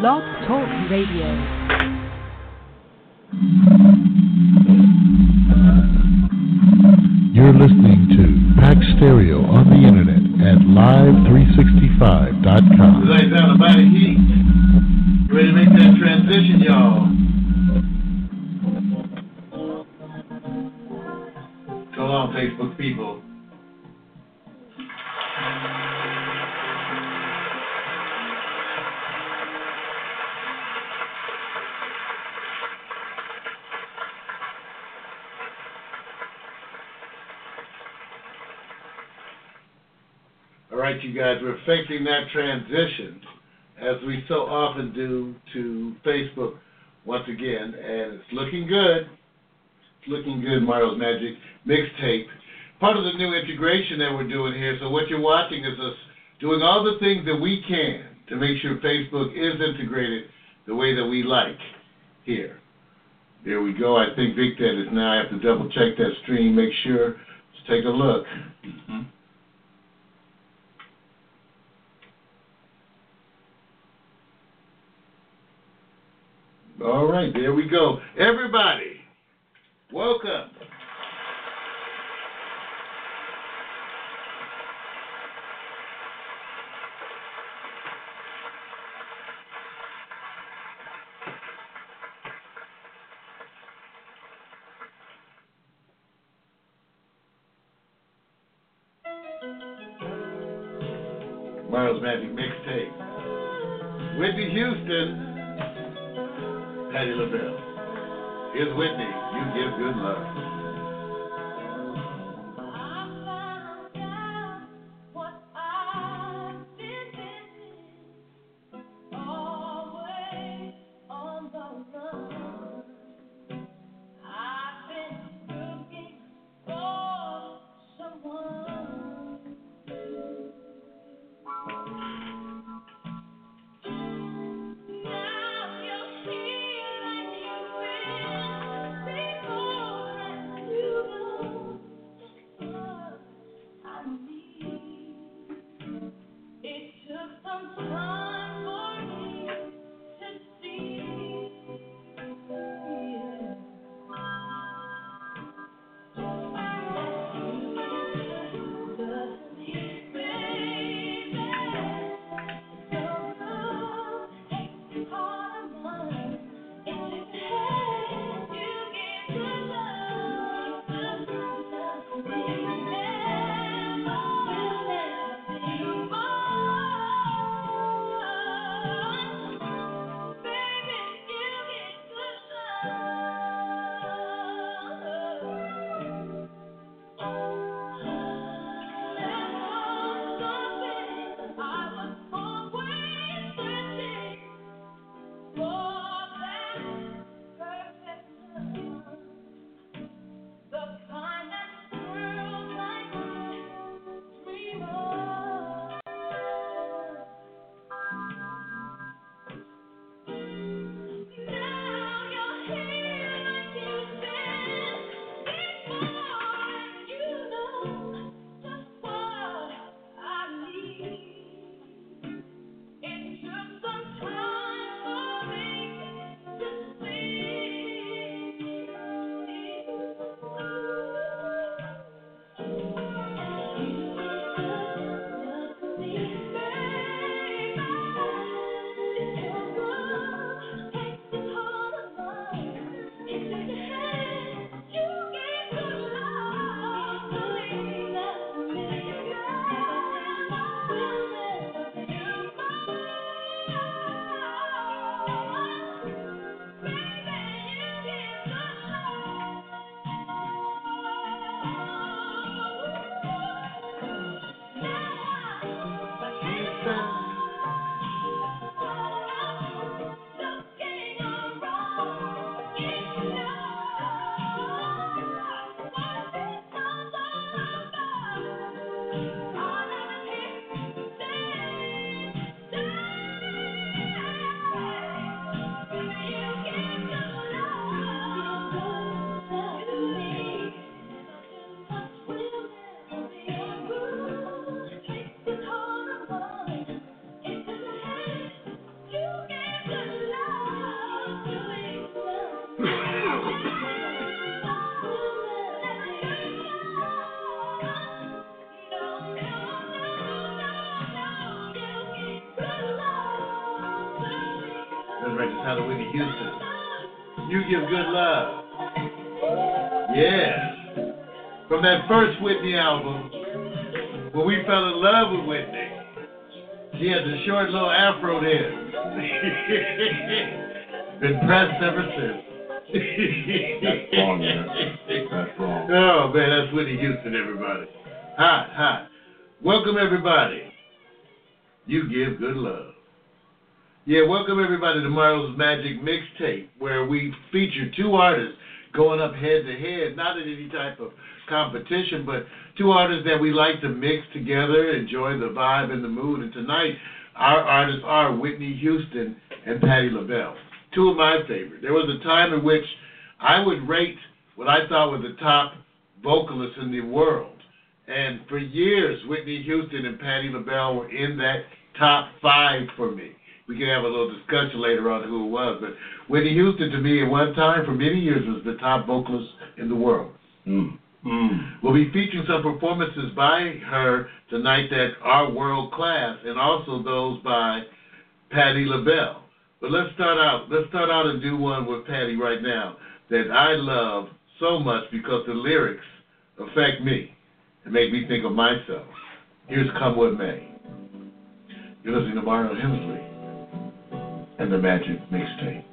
Blog Talk Radio. You're listening to Pack Stereo on the internet at live365.com. Lays down about a heat. You ready to make that transition, y'all? Come on, Facebook people. Right, you guys, we're facing that transition as we so often do to Facebook once again, and it's looking good. It's looking good, Mario's Magic mixtape. Part of the new integration that we're doing here. So what you're watching is us doing all the things that we can to make sure Facebook is integrated the way that we like here. There we go. I think Vic is now. I have to double check that stream, make sure. Let's take a look. Mm-hmm. All right, there we go. Everybody, welcome. Here's Whitney. You give good love. Of Whitney Houston. You give good love. Yeah. From that first Whitney album, when we fell in love with Whitney, she had the short little afro then. Been pressed ever since. That's wrong, man. That's wrong. Oh man, that's Whitney Houston, everybody. Hot, hot. Welcome everybody. You give good love. Yeah, welcome everybody to Mario's Magic Mixtape, where we feature two artists going up head to head, not in any type of competition, but two artists that we like to mix together, enjoy the vibe and the mood. And tonight, our artists are Whitney Houston and Patti LaBelle, two of my favorites. There was a time in which I would rate what I thought were the top vocalists in the world. And for years, Whitney Houston and Patti LaBelle were in that top five for me. We can have a little discussion later on who it was, but Whitney Houston to me at one time for many years was the top vocalist in the world. Mm. Mm. We'll be featuring some performances by her tonight that are world class, and also those by Patti LaBelle. But let's start out. Let's start out and do one with Patti right now that I love so much because the lyrics affect me and make me think of myself. Here's "Come What May." You're listening to Mario Hensley and the Magic Mixtape.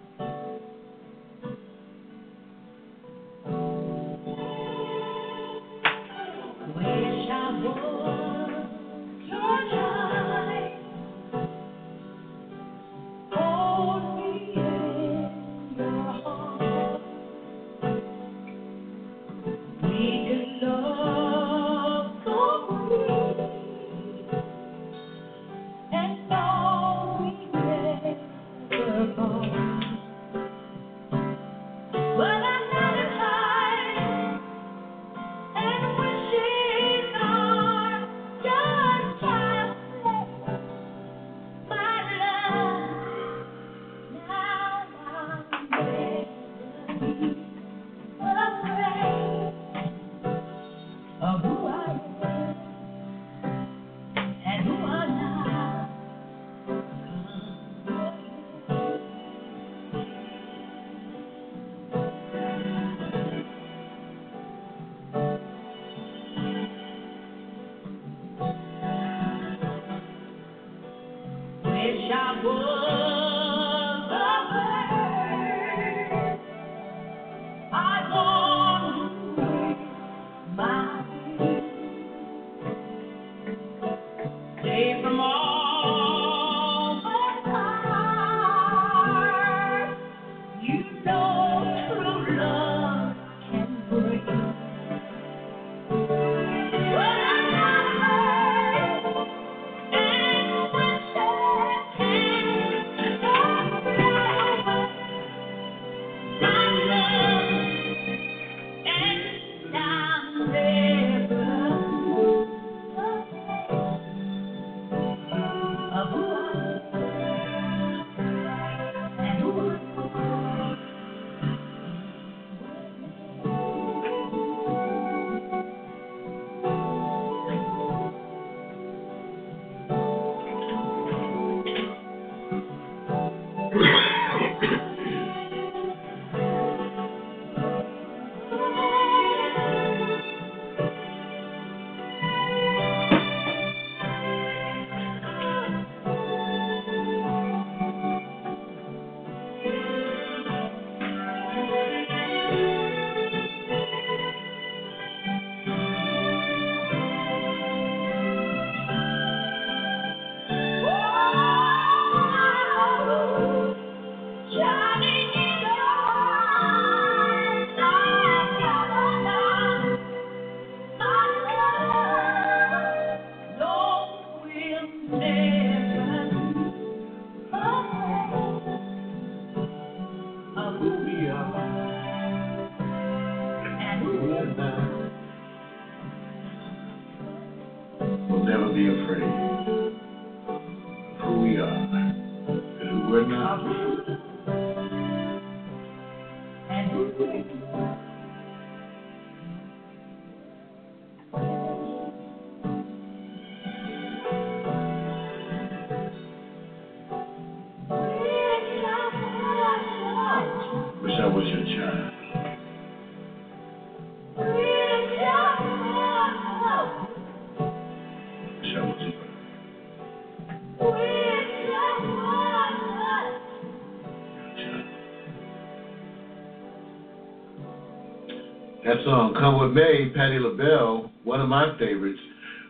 song, Come With Me, Patti LaBelle, one of my favorites.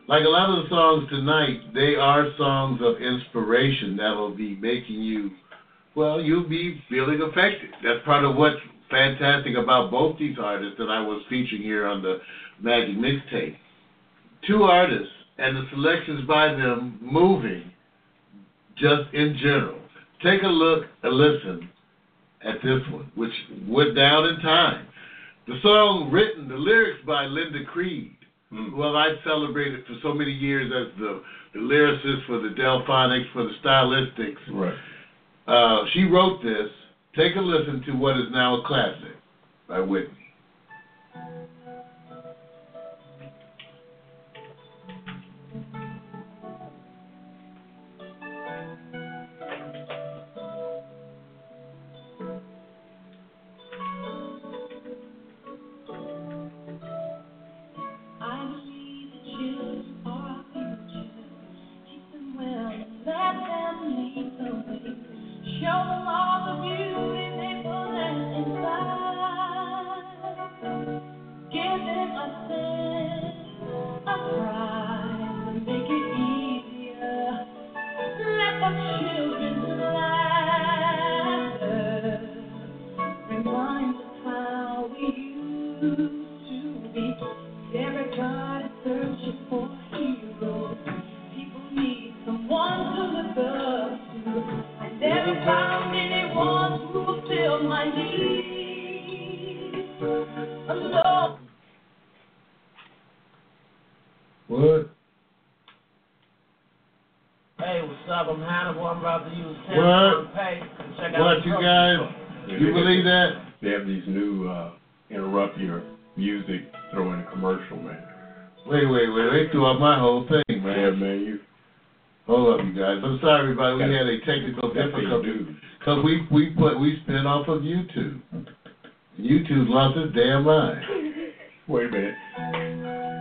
Like a lot of the songs tonight, they are songs of inspiration that'll be making you, well, you'll be feeling affected. That's part of what's fantastic about both these artists that I was featuring here on the Magic Mixtape. Two artists and the selections by them moving just in general. Take a look and listen at this one, which went down in time. The song written, the lyrics by Linda Creed, mm. who I've celebrated for so many years as the, the lyricist for the Delfonics, for the Stylistics. Right. Uh, she wrote this. Take a listen to what is now a classic by Whitney. out this damn line. Wait a minute.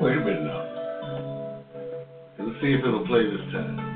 Wait a minute now. Let's see if it'll play this time.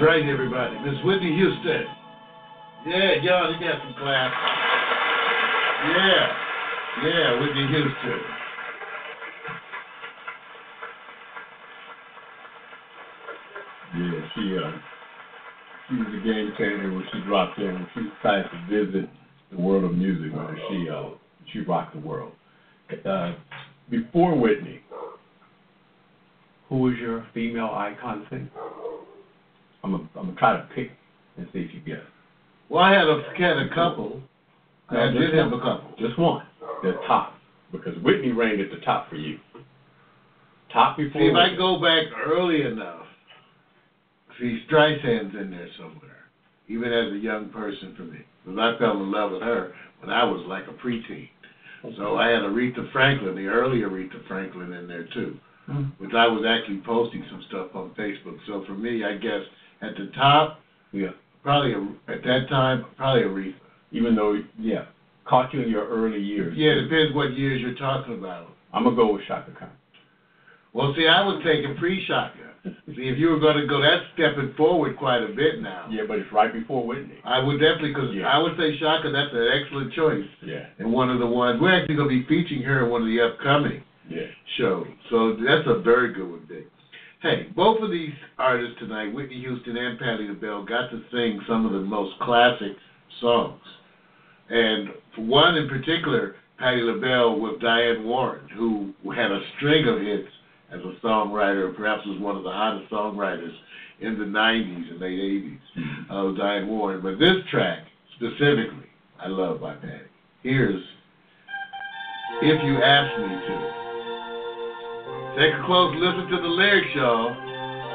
Right, everybody. Miss Whitney Houston. Yeah, y'all, you got some claps. Yeah. Yeah, Whitney Houston. Yeah, she uh, she was a game changer when she dropped in. When she decided to visit the world of music, man, she uh, she rocked the world. Uh, before Whitney, who was your female icon singer? I'm gonna I'm gonna try to pick and see if you guess. Well, I had a, had a couple. I No, did just have a couple. Just one. The top, because Whitney reigned at the top for you. Top before. See, if I go back early enough, see, Streisand's in there somewhere, even as a young person for me. Because I fell in love with her when I was like a preteen. So I had Aretha Franklin, the early Aretha Franklin in there too, Mhm. which I was actually posting some stuff on Facebook. So for me, I guess at the top, Yeah. probably a, at that time, probably Aretha. Even though, yeah, caught you in your early years. Yeah, it depends what years you're talking about. I'm gonna go with Chaka Khan. Well, see, I was taking pre-Chaka. See, if you were going to go, that's stepping forward quite a bit now. Yeah, but it's right before Whitney. I would definitely, because Yeah. I would say Chaka, that's an excellent choice. Yeah, And one of the ones, we're actually going to be featuring her in one of the upcoming yeah. shows. So that's a very good one, Dick. Hey, both of these artists tonight, Whitney Houston and Patti LaBelle, got to sing some of the most classic songs. And for one in particular, Patti LaBelle with Diane Warren, who had a string of hits as a songwriter, perhaps was one of the hottest songwriters in the 90s and late 80s, uh, Diane Warren. But this track, specifically, I love by Patti. Here's If You Ask Me To. Take a close listen to the lyrics, y'all.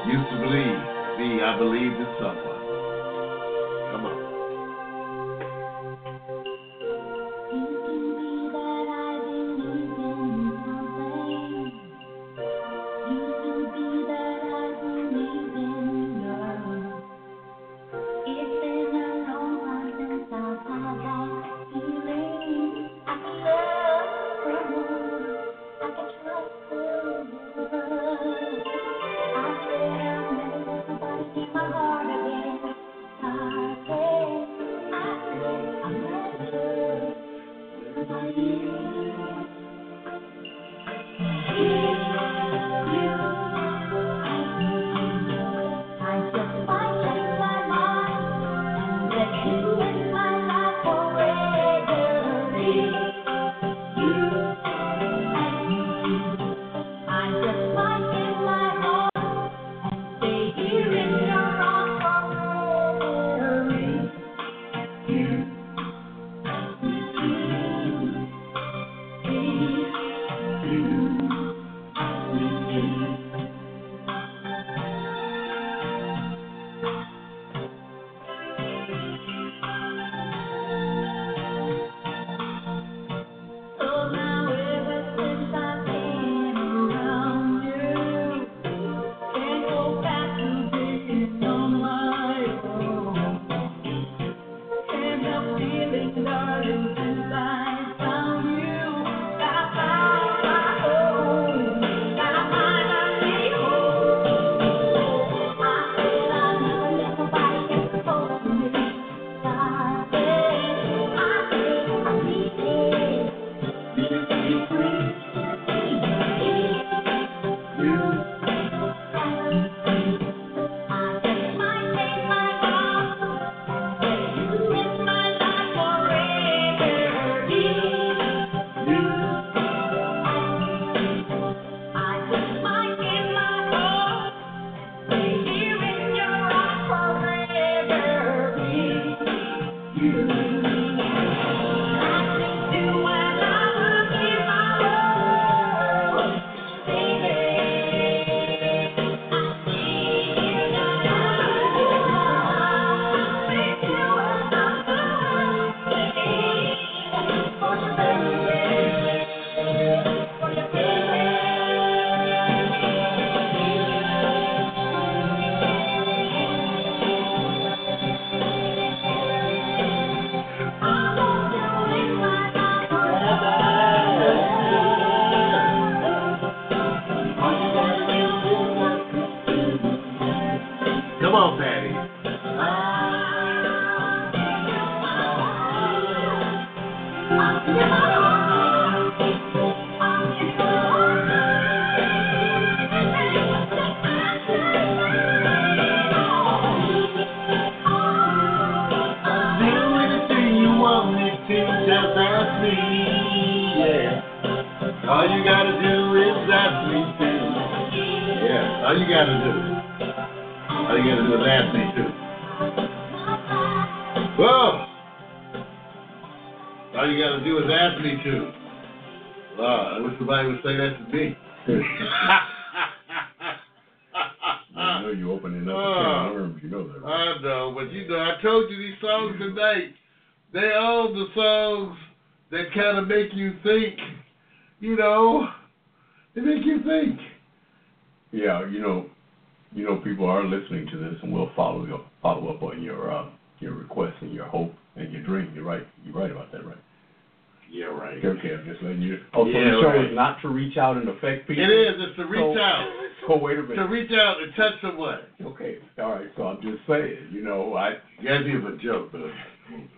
Used to believe, me, I believed in someone.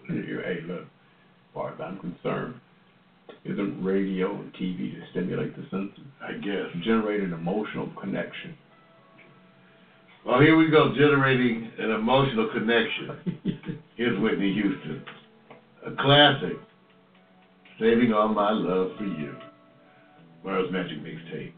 things hey look, as far as I'm concerned, isn't radio and TV to stimulate the senses? I guess. Generate an emotional connection. Well, here we go, generating an emotional connection. Here's Whitney Houston, a classic, Saving All My Love for You, Mario's Magic Mixtape.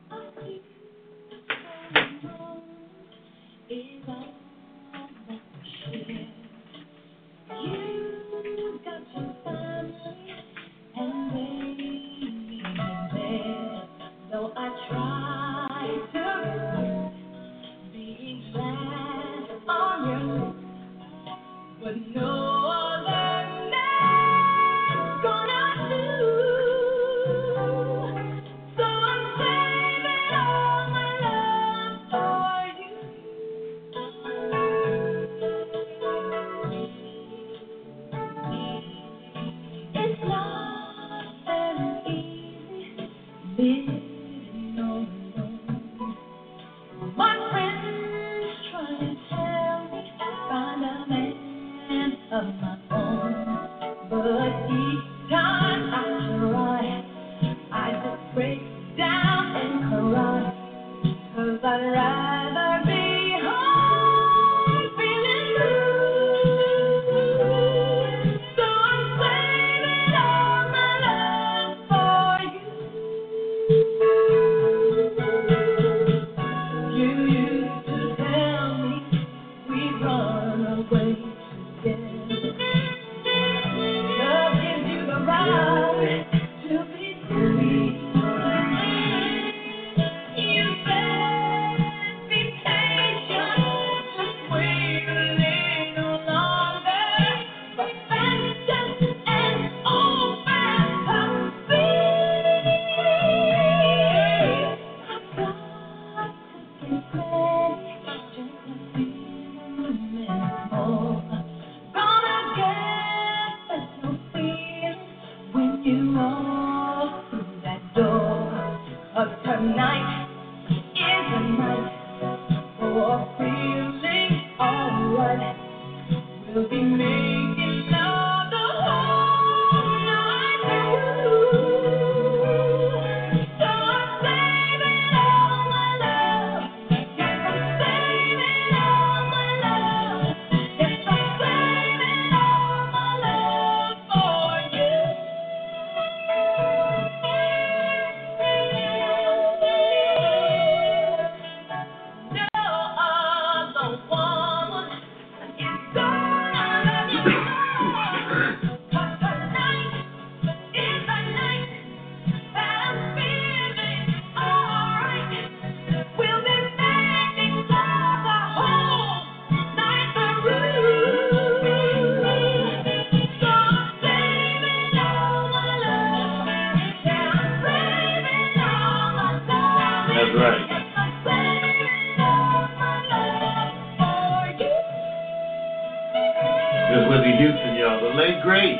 late great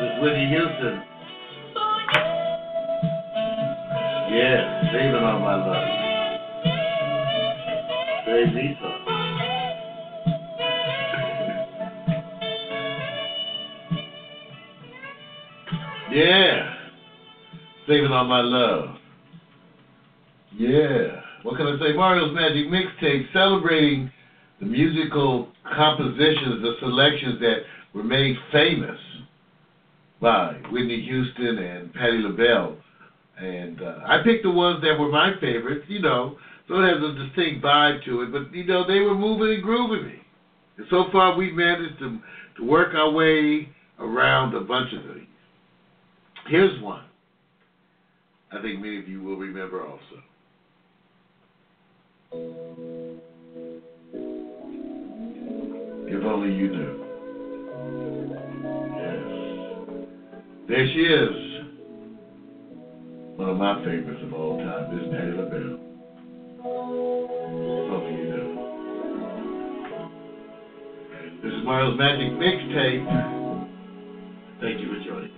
with Whitney Houston. Yes, saving all my love. Save me yeah, saving all my love. Yeah. What can I say? Mario's Magic Mixtape celebrating the musical compositions, the selections that were made famous by Whitney Houston and Patti LaBelle. And uh, I picked the ones that were my favorites, you know, so it has a distinct vibe to it. But, you know, they were moving and grooving me. And so far, we've managed to, to work our way around a bunch of these. Here's one. I think many of you will remember also. If only you knew. There she is. One of my favorites of all time, Miss Patti LaBelle. Only you knew. This is Mario's Magic Mixtape. Thank you for joining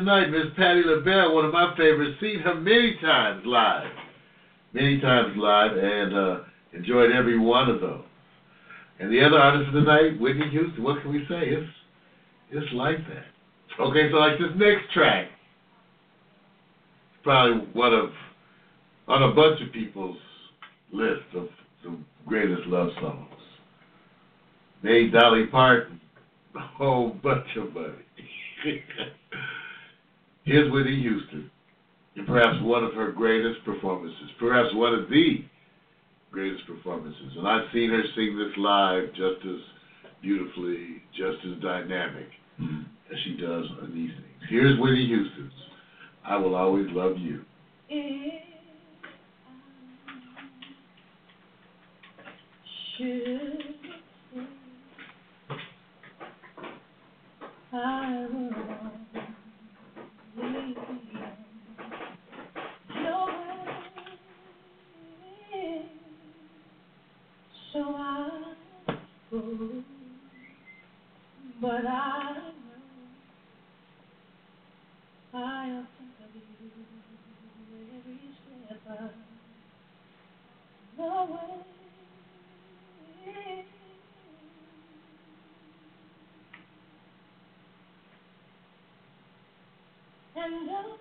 tonight, Miss Patti LaBelle, one of my favorites. Seen her many times live. Many times live and uh, enjoyed every one of those. And the other artist of the night, Whitney Houston. What can we say? It's it's like that. Okay, so like this next track, probably one of on a bunch of people's list of the greatest love songs. Made Dolly Parton a whole bunch of money. Here's Whitney Houston, perhaps one of her greatest performances, perhaps one of the greatest performances. And I've seen her sing this live just as beautifully, just as dynamic Mm-hmm. as she does on these things. Here's Whitney Houston's I Will Always Love You. If I should I will. So I go, but I know I'll think of you every step of the way. And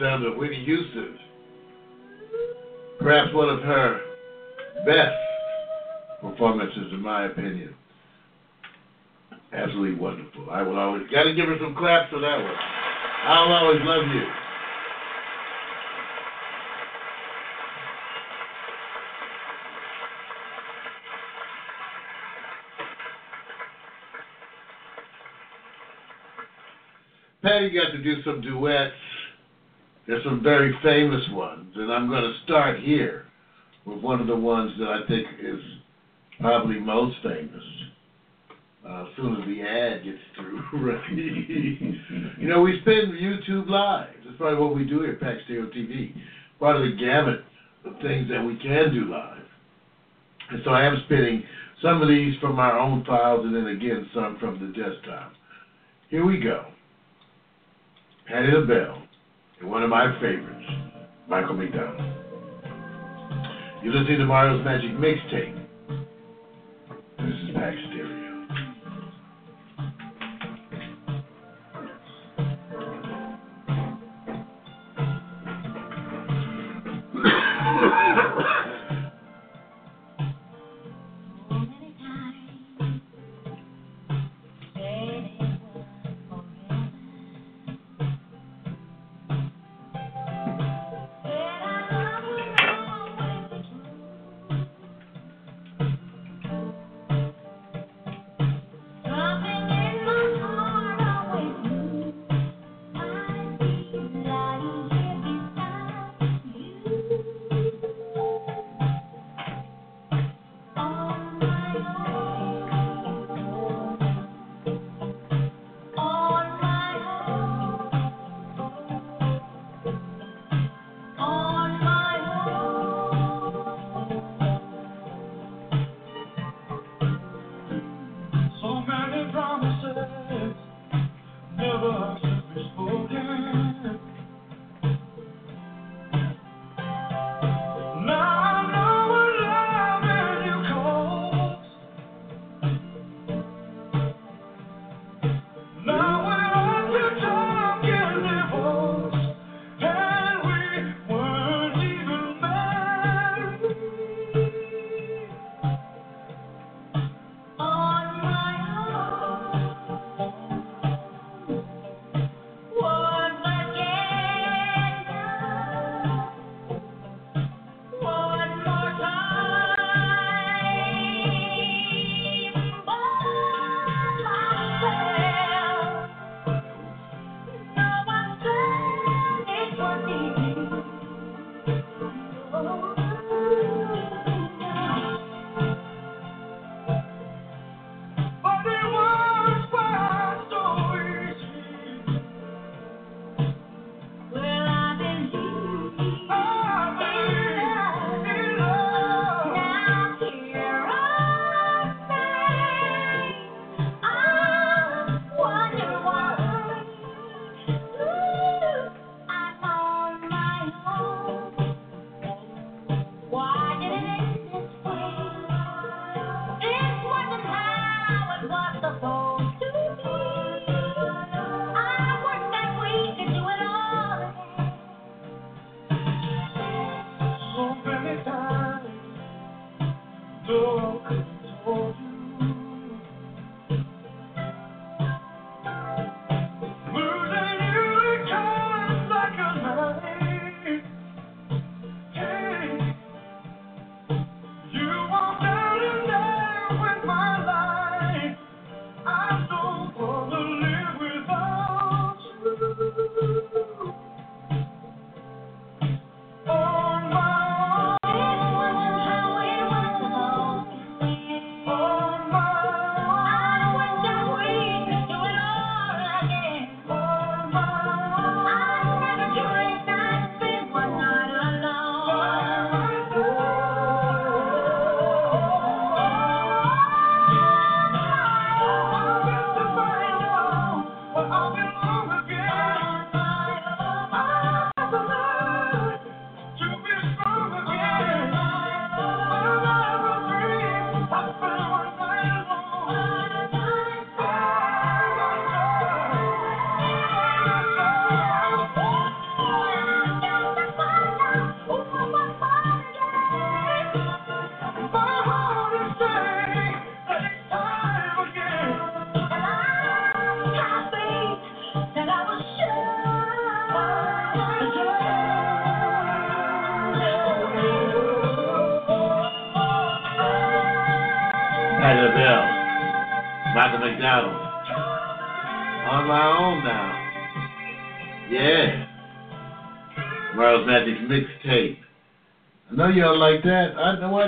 The of Whitney Houston. Perhaps one of her best performances, in my opinion. Absolutely wonderful. I will always got to give her some claps for that one. I'll always love you. Patti got to do some duets. There's some very famous ones, and I'm going to start here with one of the ones that I think is probably most famous. Uh, as soon as the ad gets through, right? you know, we spin YouTube Live. That's probably what we do here at Stereo TV. Part of the gamut of things that we can do live. And so I am spinning some of these from our own files, and then again some from the desktop. Here we go. Patti LaBelle, and one of my favorites, Michael McDonald. You're listening to Mario's Magic Mixtape.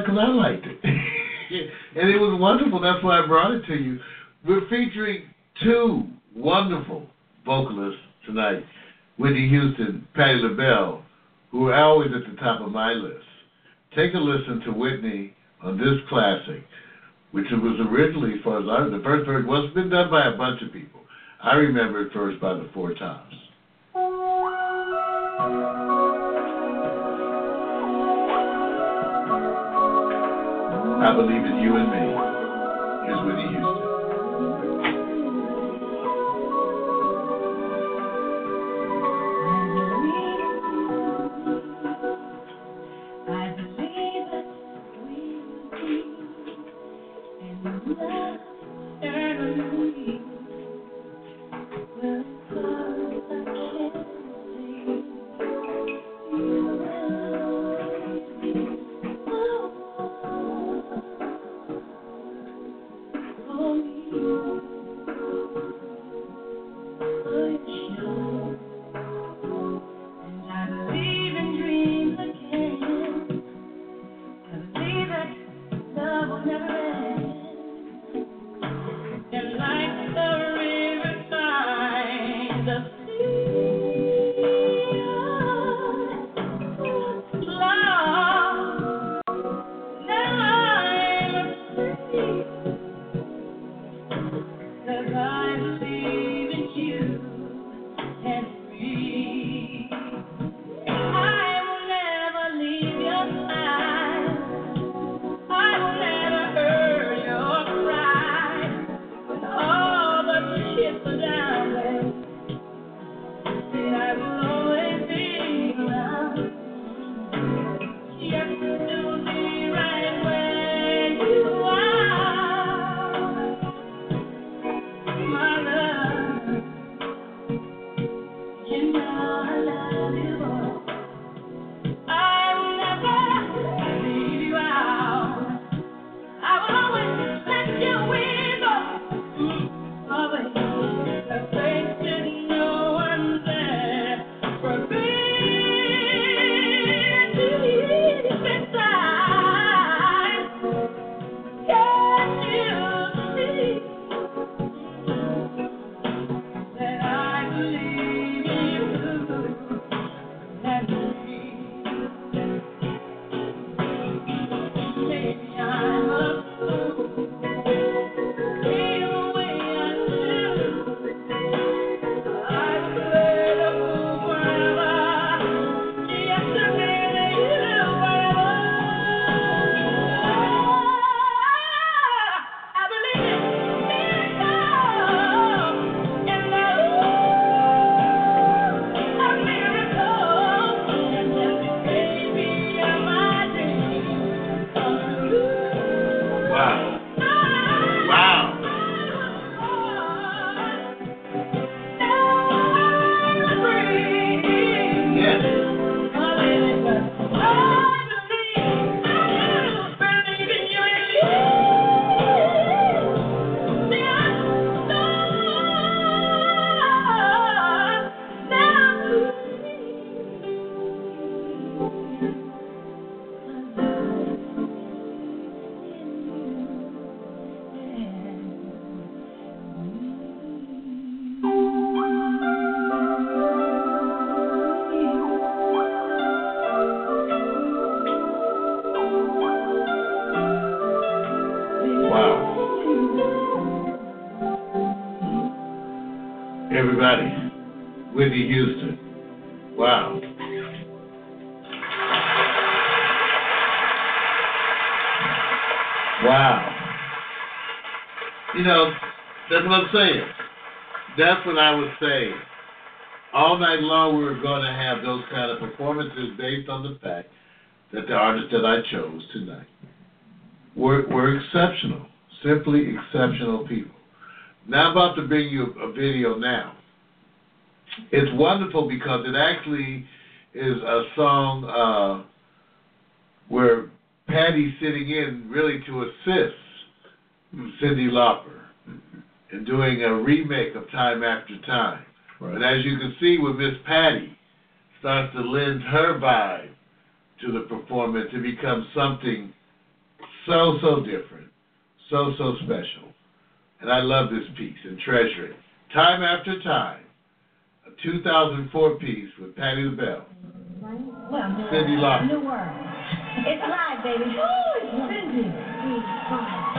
I because I liked it. and it was wonderful. That's why I brought it to you. We're featuring two wonderful vocalists tonight Whitney Houston, Patti LaBelle, who are always at the top of my list. Take a listen to Whitney on this classic, which was originally, far as I the first version was been done by a bunch of people. I remember it first by the Four Tops. I believe in you and me. Whitney Houston. Wow. Wow. You know, that's what I'm saying. That's what I was saying. All night long, we were going to have those kind of performances based on the fact that the artists that I chose tonight were, were exceptional, simply exceptional people. Now I'm about to bring you a video now. It's wonderful because it actually is a song uh, where Patti's sitting in really to assist Cyndi Lauper in doing a remake of Time After Time. But as you can see with Miss Patty, starts to lend her vibe to the performance to become something so, so different, so, so special. And I love this piece and treasure it. Time After Time, a 2004 piece with Patti LaBelle. Well, new Cyndi. Lauper. New world. It's live, baby. Ooh, it's Cyndi.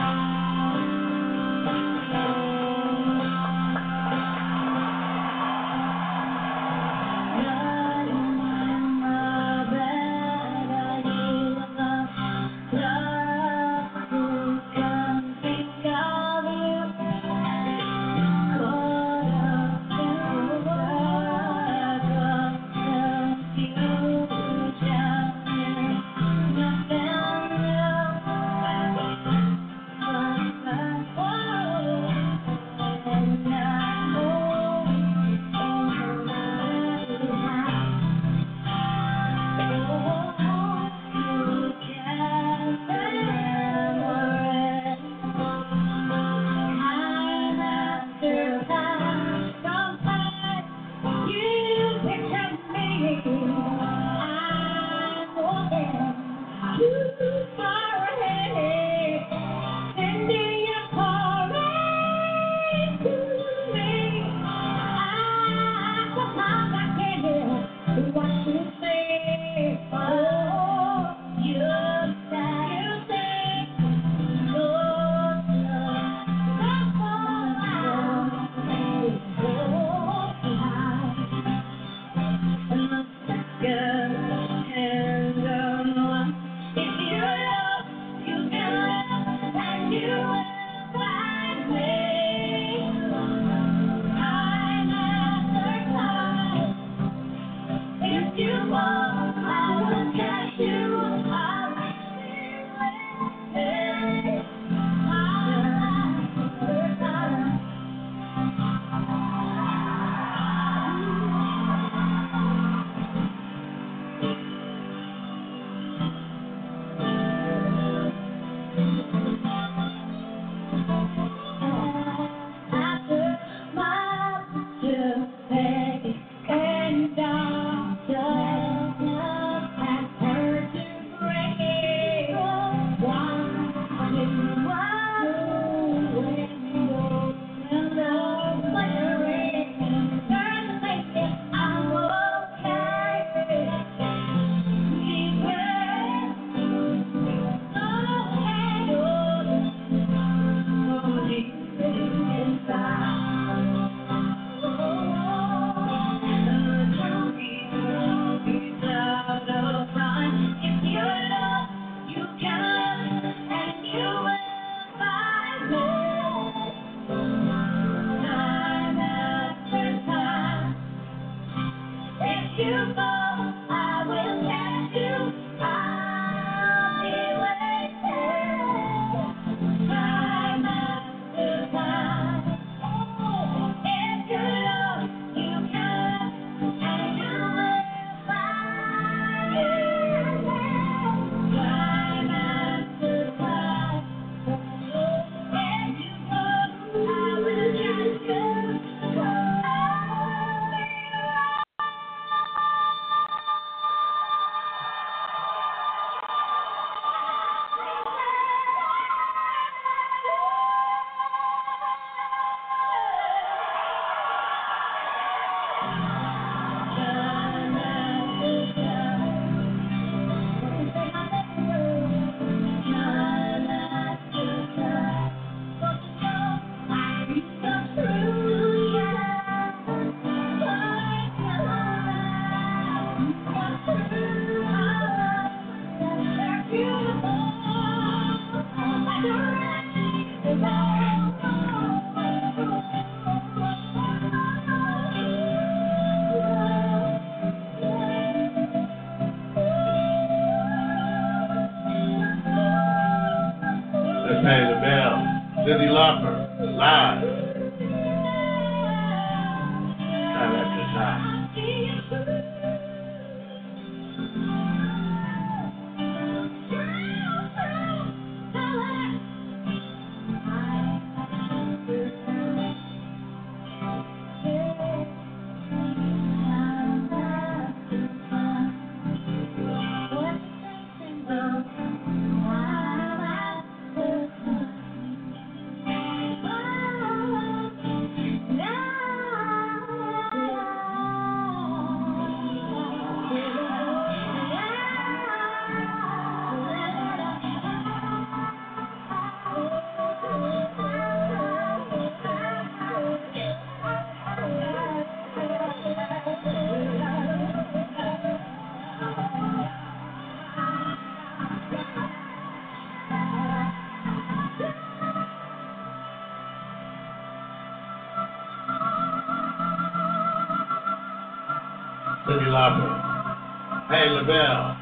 Lauper. Hey, LaBelle.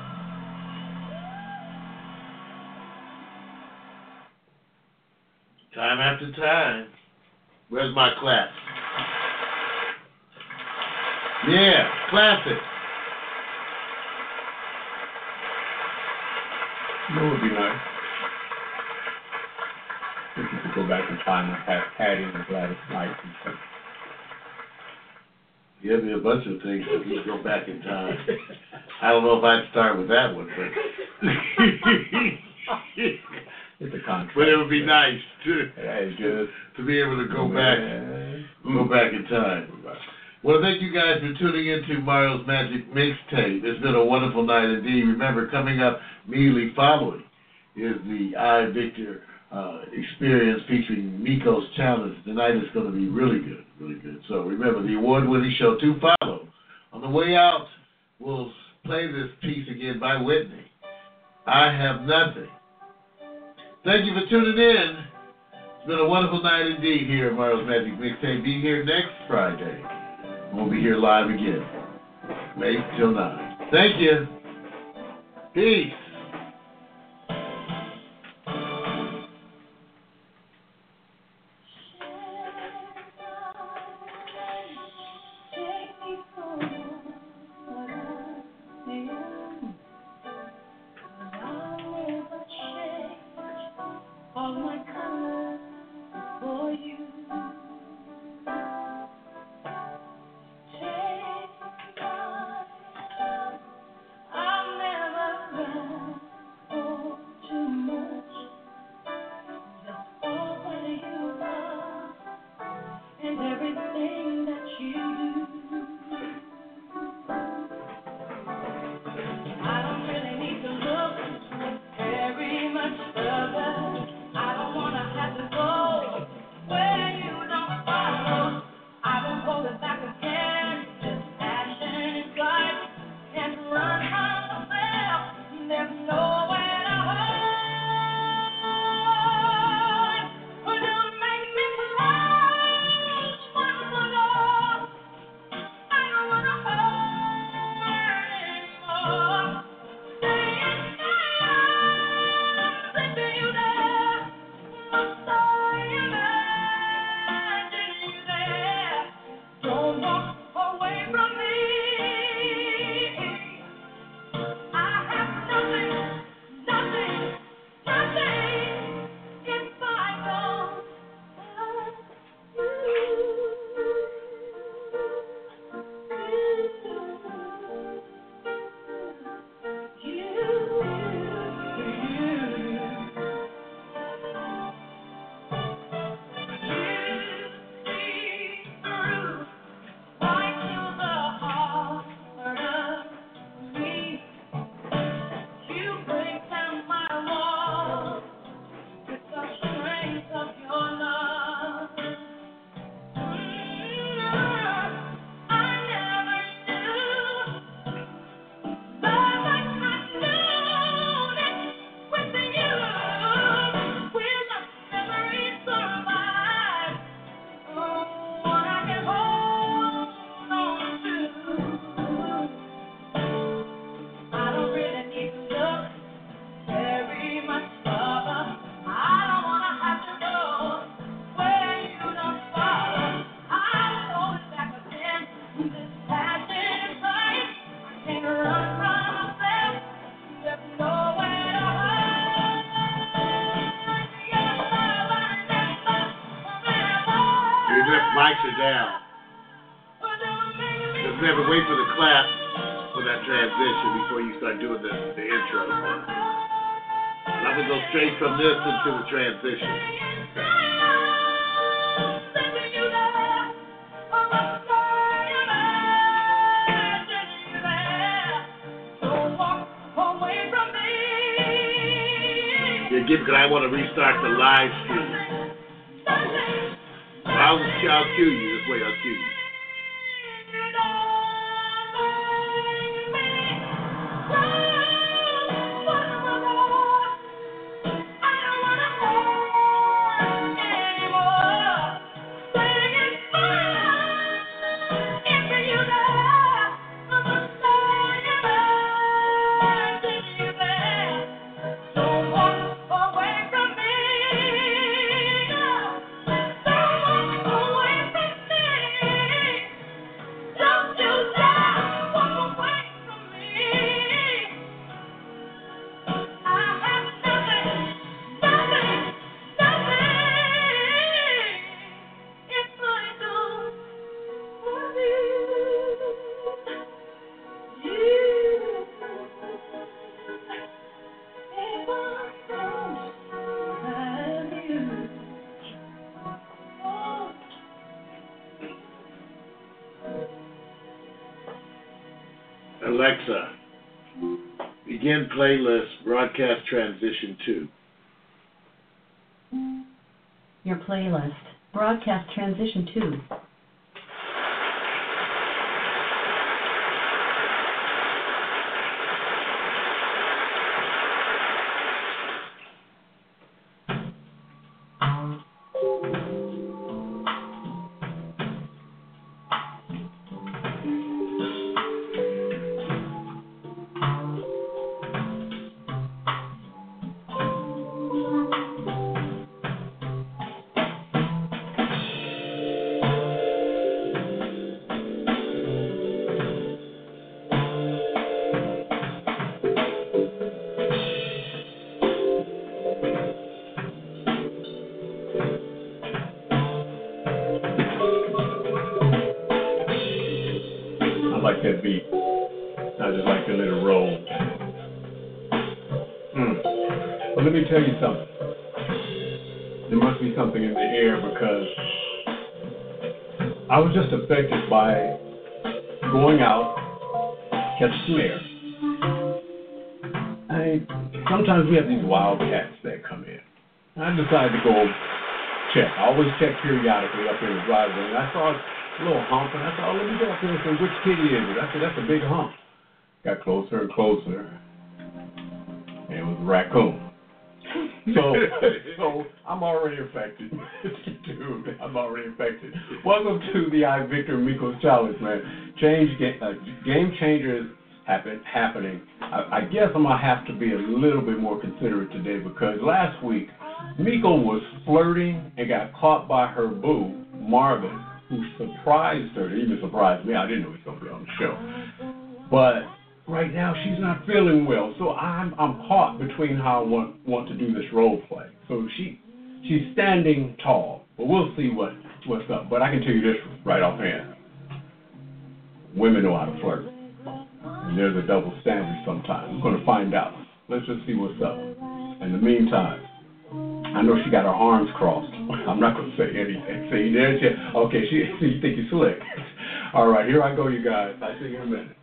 Time after time. Where's my clap? Yeah, know, it would be nice. If you could go back in time and have Patti and Gladys Knight and stuff. Give me a bunch of things if you go back in time. I don't know if I'd start with that one, but It's a contract. but it would be nice to Hey, good. to be able to go back go back in time. Well, thank you guys for tuning in to Mario's Magic Mixtape. It's been a wonderful night indeed. Remember, coming up immediately following is the I Victor uh, experience featuring Miko's Challenge. Tonight is going to be really good, really good. So remember, the award-winning show to follow. On the way out, we'll play this piece again by Whitney. I have nothing. Thank you for tuning in. It's been a wonderful night indeed here at Mario's Magic Mixtape. Be here next Friday. We'll be here live again. 8 till 9. Thank you. Peace. This into the transition. Because I want to restart the live stream. I'll, I'll cue you this way. I'll cue you. Playlist broadcast transition two. Your playlist. Broadcast transition 2. I was just affected by going out, catch some air. I sometimes we have these wild cats that come in. I decided to go check. I always check periodically up in the driveway, and I saw a little hump, and I thought, oh, let me go up here and see which kitty is it. I said, that's a big hump. Got closer and closer, and it was a raccoon. So, so I'm already affected, dude. I'm already affected. Welcome to the I Victor Mikos Challenge, man. Change ga- uh, game changers happen happening. I, I guess I'm gonna have to be a little bit more considerate today because last week Miko was flirting and got caught by her boo Marvin, who surprised her. He even surprised me. I didn't know he was gonna be on the show, but right now she's not feeling well, so I'm I'm caught between how I want want to do this role play. So she she's standing tall, but we'll see what what's up. But I can tell you this right offhand: women know how to flirt, and there's a double standard sometimes. We're gonna find out. Let's just see what's up. In the meantime, I know she got her arms crossed. I'm not gonna say anything. See, there she. Okay, she. You think you're slick? All right, here I go, you guys. I see you in a minute.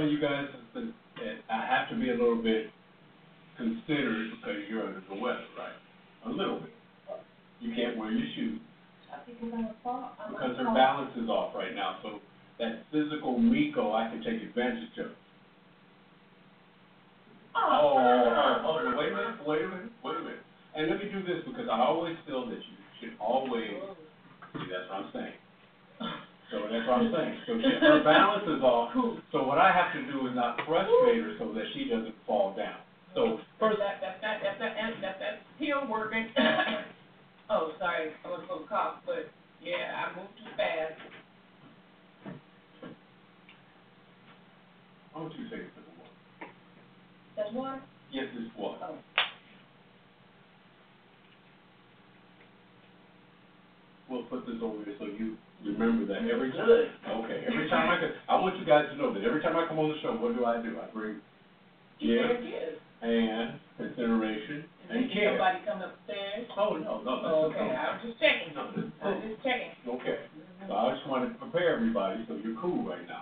Telling you guys that, that I have to be a little bit considerate because you're under the weather, right? A little bit. You can't wear your shoes because her balance is off right now. So that physical Miko, I can take advantage of. Oh, oh, oh, oh, wait a minute, wait a minute, wait a minute. And let me do this because I always feel that you should always, see, that's what I'm saying. So that's what I'm saying. So she, her balance is off. So what I have to do is not frustrate her so that she doesn't fall down. So first, That, that, that, that, that, that, that, that pill working. oh, sorry, I was gonna cough, on the show, what do I do? I bring You give. and consideration and Did care. somebody come upstairs? Oh, no, no, Oh, that's okay, I was just checking. I was just checking. Okay, so I just wanted to prepare everybody, so you're cool right now.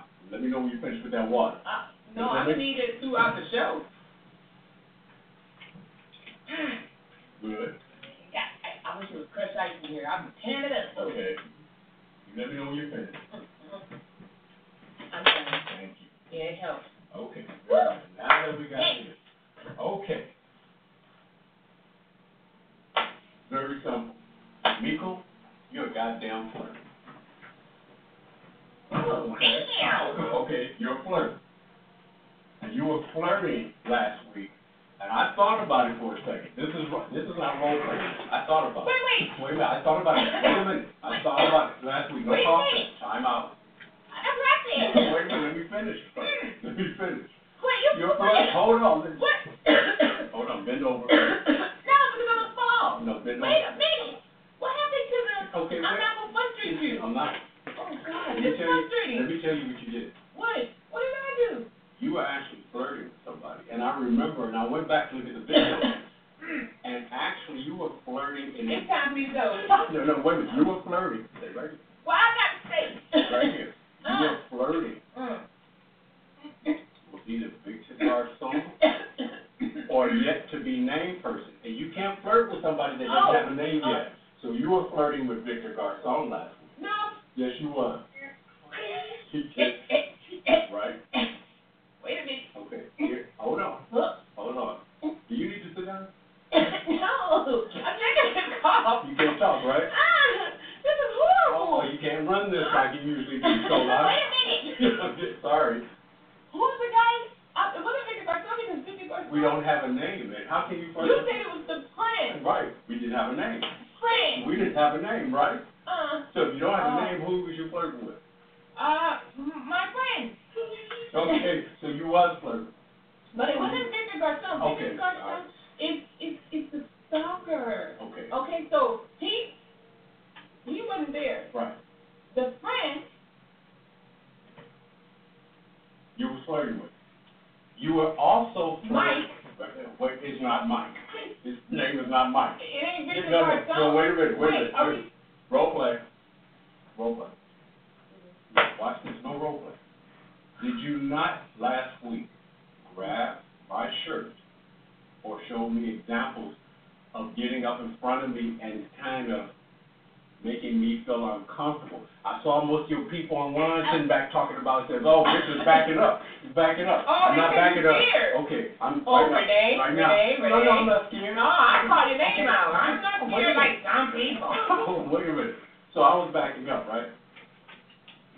About it, says, oh, Victor's backing up, he's backing up. Oh, I'm not backing up. scared. Okay, I'm. Oh, right now- Renee, right now. Renee, No, no, I'm not scared. No, I call your name out. I'm not Oh, wait a scared like minute. some people. Oh, wait a minute. So I was backing up, right?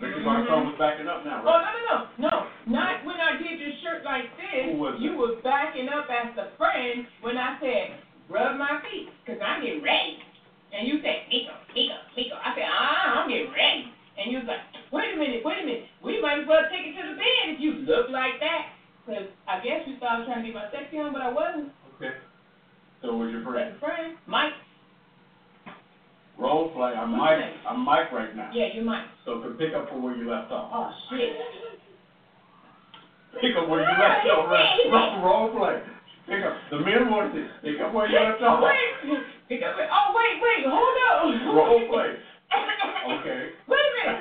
Victor Garcon was backing up now, right? Oh, no, no, no, no, not when I did your shirt like this. Who was You it? was backing up as the friend when I said, rub my feet, cause I'm getting ready. And you said, Miko, Miko, Miko. I said, ah, I'm getting ready. And you was like, wait a minute, wait a minute. We might as well take it to the bed if you look like that. Cause I guess you thought I was trying to get my sexy on, but I wasn't. Okay. So was your friend? That's friend. Mike. Role play, I'm Mike. I'm Mike right now. Yeah, you Mike. So to pick up from where you left off. Oh, shit. Pick up where you left off, right? Role play. Pick up, the men want this, pick up where you left off. Wait, pick up. Oh, wait, wait, hold up. Role play. Okay. Wait a minute.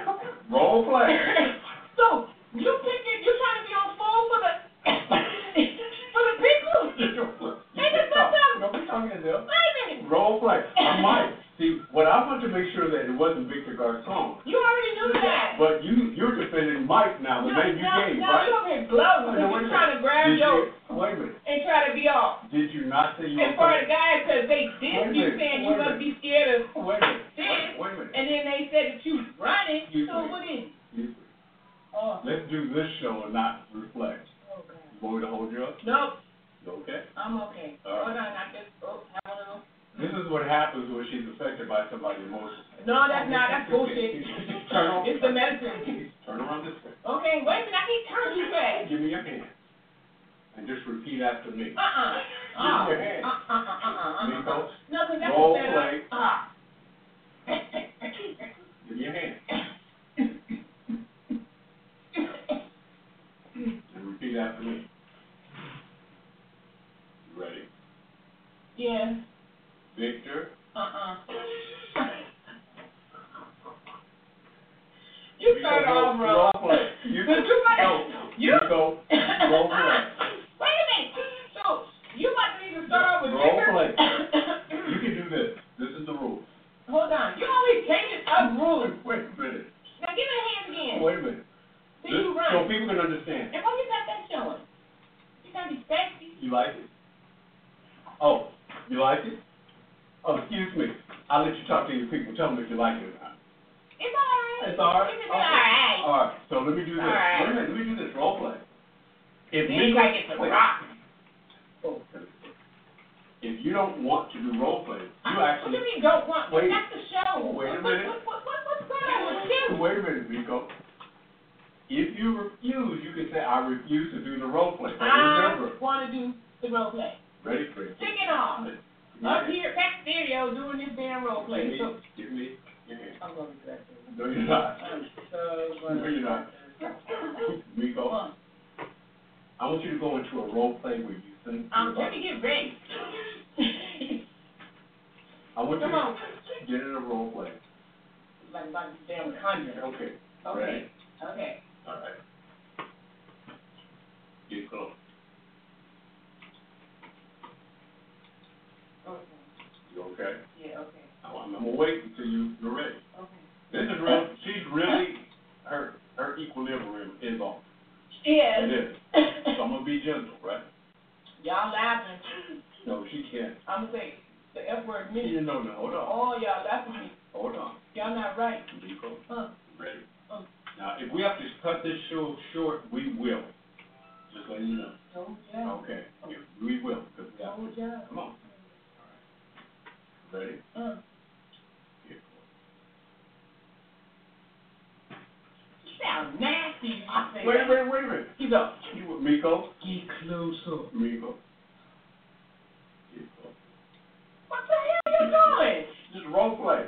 Role play. So, you picking, you trying to be on phone for the, for the people? You can't talk. Don't be talking to them. Wait a minute. Role play. I'm Mike. See, what I want to make sure that it wasn't Victor Garcon. You already knew that. But you, you're defending Mike now, the No, name you no, gave, no, right? you over here glowing because you're trying to grab Did your, you- Wait a minute. and try to be off. Did you not say you And were for the guys, because they did you saying you must be scared of Wait a minute. this, Wait, a minute. and then they said that you running, Excuse so me. what is it? You- Oh, Let's do this show and not reflect. okay. You want me to hold you up? Nope, You okay? I'm okay. All right. Hold on, I just, oh, of those. This is what happens when she's affected by somebody emotional. No, that's not, that's bullshit. Turn on, It's the medicine. turn around this way. Okay, wait a minute, I can't turn you back. Give me your hand. And just repeat after me. Uh-uh. Oh, Give me oh, your hand. uh-uh, uh-uh, uh-uh. Because No, cause that's what play. ah. Give me your hand. And repeat after me. You Ready? Yeah, Victor, Uh-uh. You started off wrong. You But you might- go. you- You go. Role play. Wait a minute. So, you might need to start off with Role Victor. play. You can do this. This is the rule. Hold on. You always changing up rules. Wait a minute. Now give me the hands again. Wait a minute. See This- you So people can understand. And why you got that showing? You gotta be sexy. You like it? Oh, you like it? Oh, excuse me. I'll let you talk to your people. Tell them if you like it or not. It's alright. It's all right? It's Okay. alright. All right, so let me do this. All right. Wait a minute, let me do this, role play. If you gotta get rock. Oh, If you don't want to do role play, you uh, What actually, do you mean don't want? Wait. That's the show. Wait a minute. What, what, what, what's going on with you? wait a minute, Nico. If you refuse, you can say, I refuse to do the role play. But I remember, wanna do the role play. ready, Chris? Check it off. Up here, back stereo, doing this damn role Give play. me, So, give me your hand. I'm gonna be back. No, you're not. I'm so No, you're not. Nico, Come. I want you to go into a role play where you sing. Um, let me get ready. I want you Come on. to get in a role play. Like about this damn conjuring. Okay, Okay, okay. all right. Get close. Okay, You okay? yeah, okay, I'm, I'm gonna wait until you, you're ready. okay. This is real, she's really, her, her equilibrium is off. Yeah. It is. So I'm gonna be gentle, right? Y'all laughing. No, she can't. I'm gonna say the F word me. You know, no, hold on, Oh, y'all laughing at me. hold on. Y'all not right. Nico, Huh. ready? Oh. Now, if we have to cut this show short, we will. Just letting you know. Oh, yeah. Okay, we will, because we have Oh, to. yeah. Come on. Ready? Uh. Sound nasty. you say. Wait that. minute, wait a minute. You go. You with Miko? Get closer. Miko. Get. What the hell are you doing? Just role play.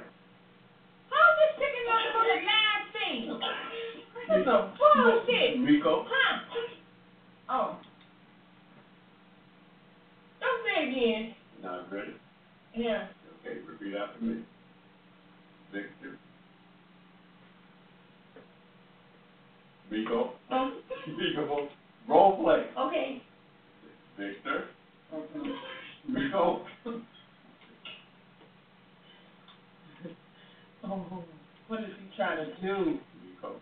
How's this picking up from the last thing? This is some bullshit. Miko. Huh? Oh. Don't say it again. Now, ready? Yeah. Okay, repeat after me. Victor. Miko. Um, Miko. Role play. okay. Victor. Miko. Oh, what is he trying to do? Miko.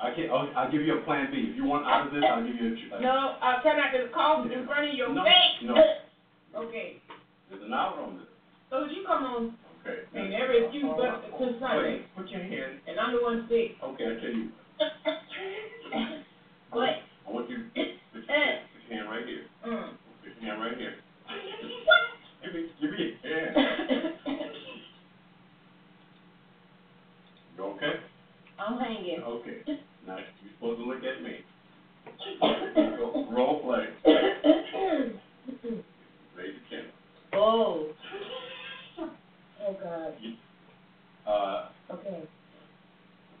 I can, I'll, I'll give you a plan B. If you want out of this, I'll give you a. a- No, I'll try not to cough in front of your No, face. no. Okay. There's an out on this. So would you come on, Okay. and every excuse but to Sunday, Wait, put your hand. and I'm the one sick. Okay, I tell you. What? I want you to put your, put your hand right here. Mm. Put your hand right here. Give me, give me your hand. You okay? I'm hanging. Okay. Now, you're supposed to look at me. Go, Role play. Oh. Oh God. Uh, Okay.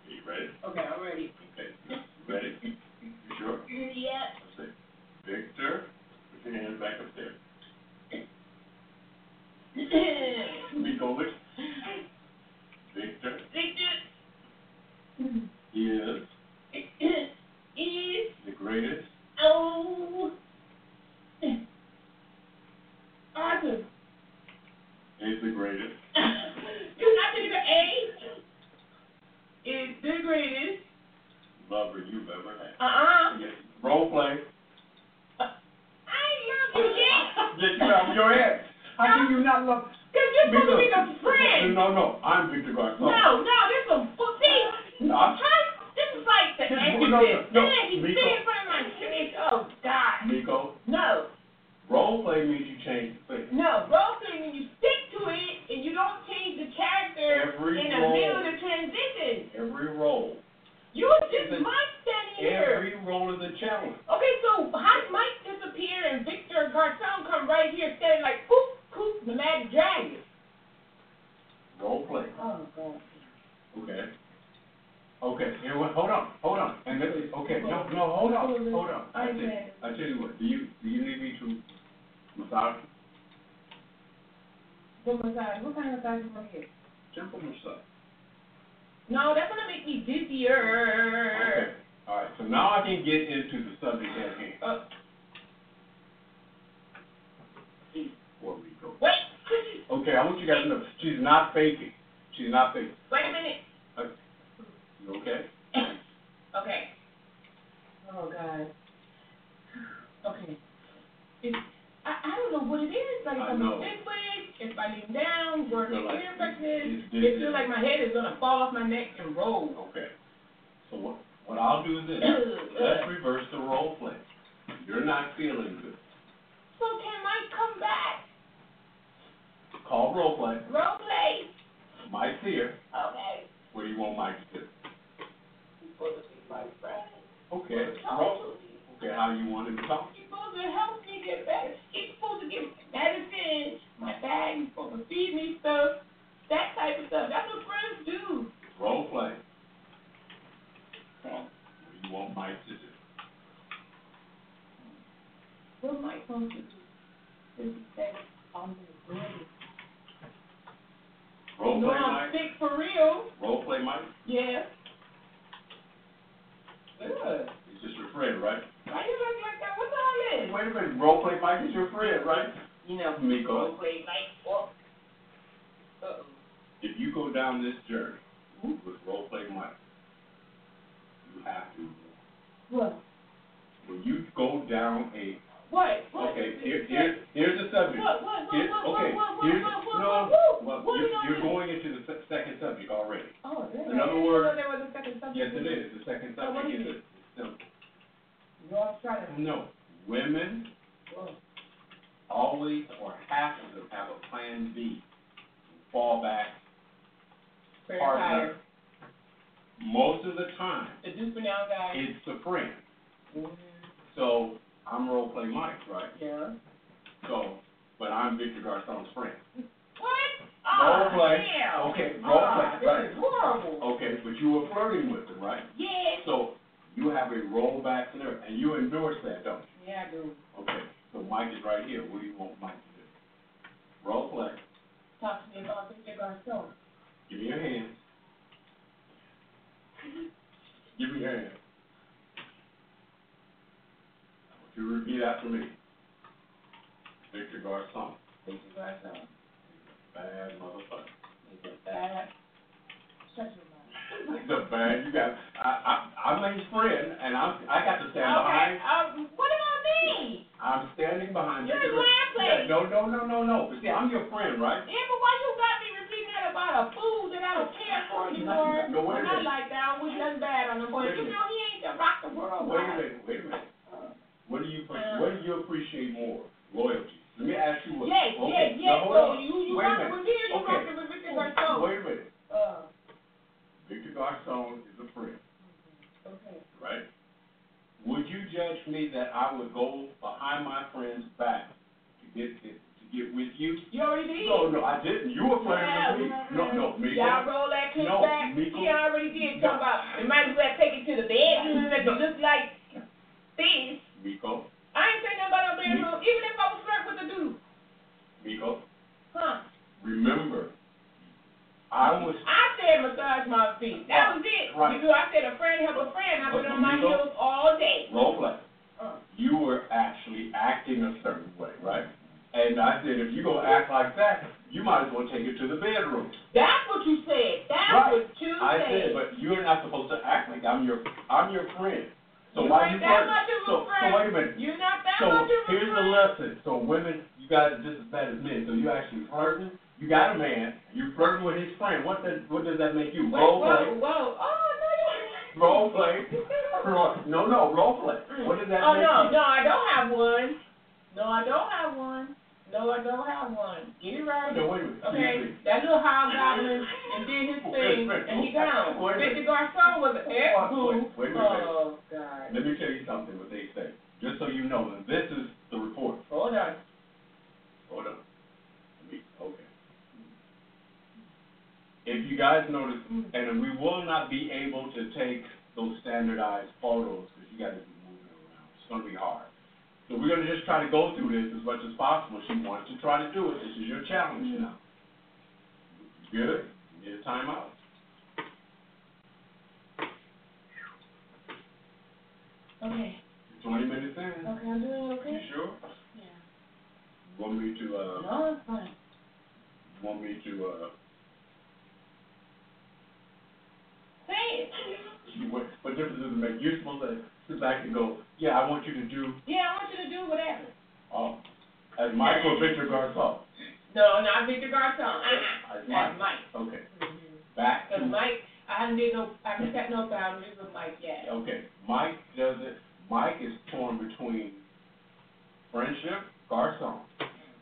you ready? Okay, I'm ready. Okay. Ready? You sure? Yeah. Let's see. Victor, put your hands back up there. Miko, look. Victor Victor is is the greatest oh Arthur. is the greatest You not thinking of A? Is the greatest. lover you've ever had. Uh-uh. Yes. Role play. Uh, I love you yet. Get you of your head. How do you not love? Cause you're supposed to be the friend. No, no, I'm Victor Garcon. No, no, this is some see. No, I'm- this is like the No, exorcist. no, no, Man, he's Miko. sitting in front of my face. Oh God. Miko, No, role play means you change the thing. no. Role play means you stick to it and you don't change the character Every in the middle of the transition. Every role. You just Listen, Mike standing here. Every role is a challenge. Okay, so how did Mike disappear and Victor Garcon come right here standing like poop, poop, the mad dragon? Role play. Oh God. Okay. Okay, here, wait, hold on, hold on. And and let me, okay, no, no, hold on, hold on. I I tell. I tell you what, do you, do you need me to massage, What massage? What kind of massage you want to get? simple massage? No, that's gonna make me dizzier. Okay, all right, so now I can get into the subject at hand. Uh, Puerto Rico. wait, Okay, I want you guys to know, she's not faking. She's not faking. wait a minute. You okay? Okay. Oh God. Okay. It, I I don't know what it is. Like if I I'm know. this way, if I lean down, where like ear is, it feels like my head is gonna fall off my neck and roll. Okay. So what, what I'll do is this, let's reverse the role play. You're not feeling good. So can I come back? Call role play. Role play. Mike's here. Okay. What do you want Mike to do? He's supposed to be my friend. Okay, role, okay, how you want him to talk? He's supposed to help get better. He's supposed to give me medicine, my bag. He's supposed to feed me stuff, that type of stuff. That's what friends do. Role play. What do you want Mike to do? What Mike supposed to do? Is say, I'm ready. Role You know play I'm Mike? sick for real. Role play Mike? Yeah. Good. He's just your friend, right? Why you look like that? What's all this? Wait a minute, role play Mike is your friend, right? You know, Miko. role play like, oh. Uh-oh. If you go down this journey with role play Mike, you have to, What? when you go down a, What? What? okay, here, here, here's the subject. What? What? What? Here- What? okay, What? What? here's- What? What? no, What? What? What you're, we gonna you're do? going into the se- second subject already. Oh, really? In other words- there was a second subject. Yes, it is. The second So what subject is is, is simple. You all try to. No, women always or have to have a plan B, fall back. Partner. Most of the time, The for now guy. it's a friend. Mhm. So I'm role play Mike, right? Yeah. So, but I'm Victor Garcon's friend. What? Role Oh, play. damn. Okay, role Ah, play, right. This is horrible. Okay, but you were flirting with him, right? Yeah. So you have a rollback scenario, and you endorse that, don't you? Yeah, I do. Okay, so Mike is right here. What do you want Mike to do? Role play. Talk to me about Victor Garcon. Give me your hands. Give me your hand. I want you to repeat after me. Victor Garcon, Victor Garcon. bad motherfucker. He's a bad. He's a bad, you got, I, I, I'm his friend, and I'm, I got to stand Okay, behind, um, what about me? I'm standing behind You're Victor. in last place. Yeah, No, no, no, no, no, but see, I'm your friend, right? Yeah, but why you got me repeating that about a fool that I don't care for anymore? No, wait a I'm not like that. I wish nothing bad on him, but you know he ain't the rock the world. Wait a minute, wait a minute. What do you, Uh. what do you appreciate more? Loyalty. Let me ask you what. Yes, okay, yes, now yes. hold So on. you you Wait a rocking minute. with me or you Okay. rocking with Victor Garcon? Wait a minute. Uh, Victor Garcon is a friend, okay. right? Would you judge me that I would go behind my friend's back to get, to get with you? You already did. No, no, I didn't. You were flirting with me. No, no, Miko. Y'all roll that clip No, back. Miko. He already did. No. Talk about we might as well take it to the bedroom and you look like this. Miko, I ain't saying nothing about no bedroom, even if I was flirting with the dude. Miko, Huh? remember, I was, I said massage my feet. That was it. Right. Because I said a friend help a friend. I've been But on my Miko- heels all day. role play. Uh. You were actually acting a certain way, right? And I said, if you gonna act like that, you might as well take it to the bedroom. That's what you said. That's Right. what you I said. said, but you're not supposed to act like I'm your, I'm your friend. So You why ain't you that flirting? much of a So, so friend. wait a minute. You're not that So much of a here's the friend. lesson. So women, you guys are just as bad as men. So you actually flirting. You got a man. You flirting with his friend. What does what does that make you? Wait, Role whoa, play. whoa. Oh, no, you Role play. Ro- No, no, role play. What does that Oh, make no, you? no, I don't have one. No, I don't have one. No, I don't have one. Get it right. No, wait a minute. Okay, Excuse me. that little hobgoblin and did his thing, and he gone. Wait a minute. Victor Garcon was an ex boo. Wait, wait a minute. Oh, God. Let me tell you something, what they say, just so you know, and this is the report. Hold on. Hold on. Let me, okay. If you guys notice, and we will not be able to take those standardized photos, because you gotta be moving around. It's gonna be hard. So we're gonna just try to go through this as much as possible. She wants to try to do it. This is your challenge now. Good? You Need a timeout? Okay, Twenty minutes in. okay, I'm doing You okay? sure? Yeah. Want me to, uh, No, it's fine. want me to, uh, Say it. what, what difference does it make? You're supposed to sit back and go, yeah, I want you to do, Yeah, I want you to do whatever. uh, as Michael Victor Garcon. No, not Victor Garcon, uh-uh, As Mike. Mike. Okay, back Cause to, Mike, I haven't did no, I haven't set no boundaries with Mike yet. okay, Mike does it, Mike is torn between friendship, Garcon,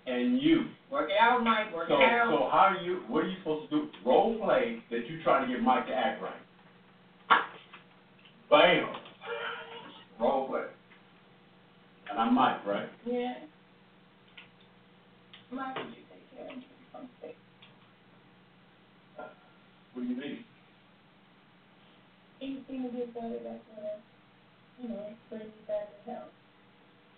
and you. Work it out, Mike, work So, it out. so how are you, what are you supposed to do? Role play that you try to get Mike to act right. Bam! Role play. And I'm Mike, right? Yeah. Mike, would you take care of me? What do you need? Anything to get better, that's what I, you know, bring me back to health.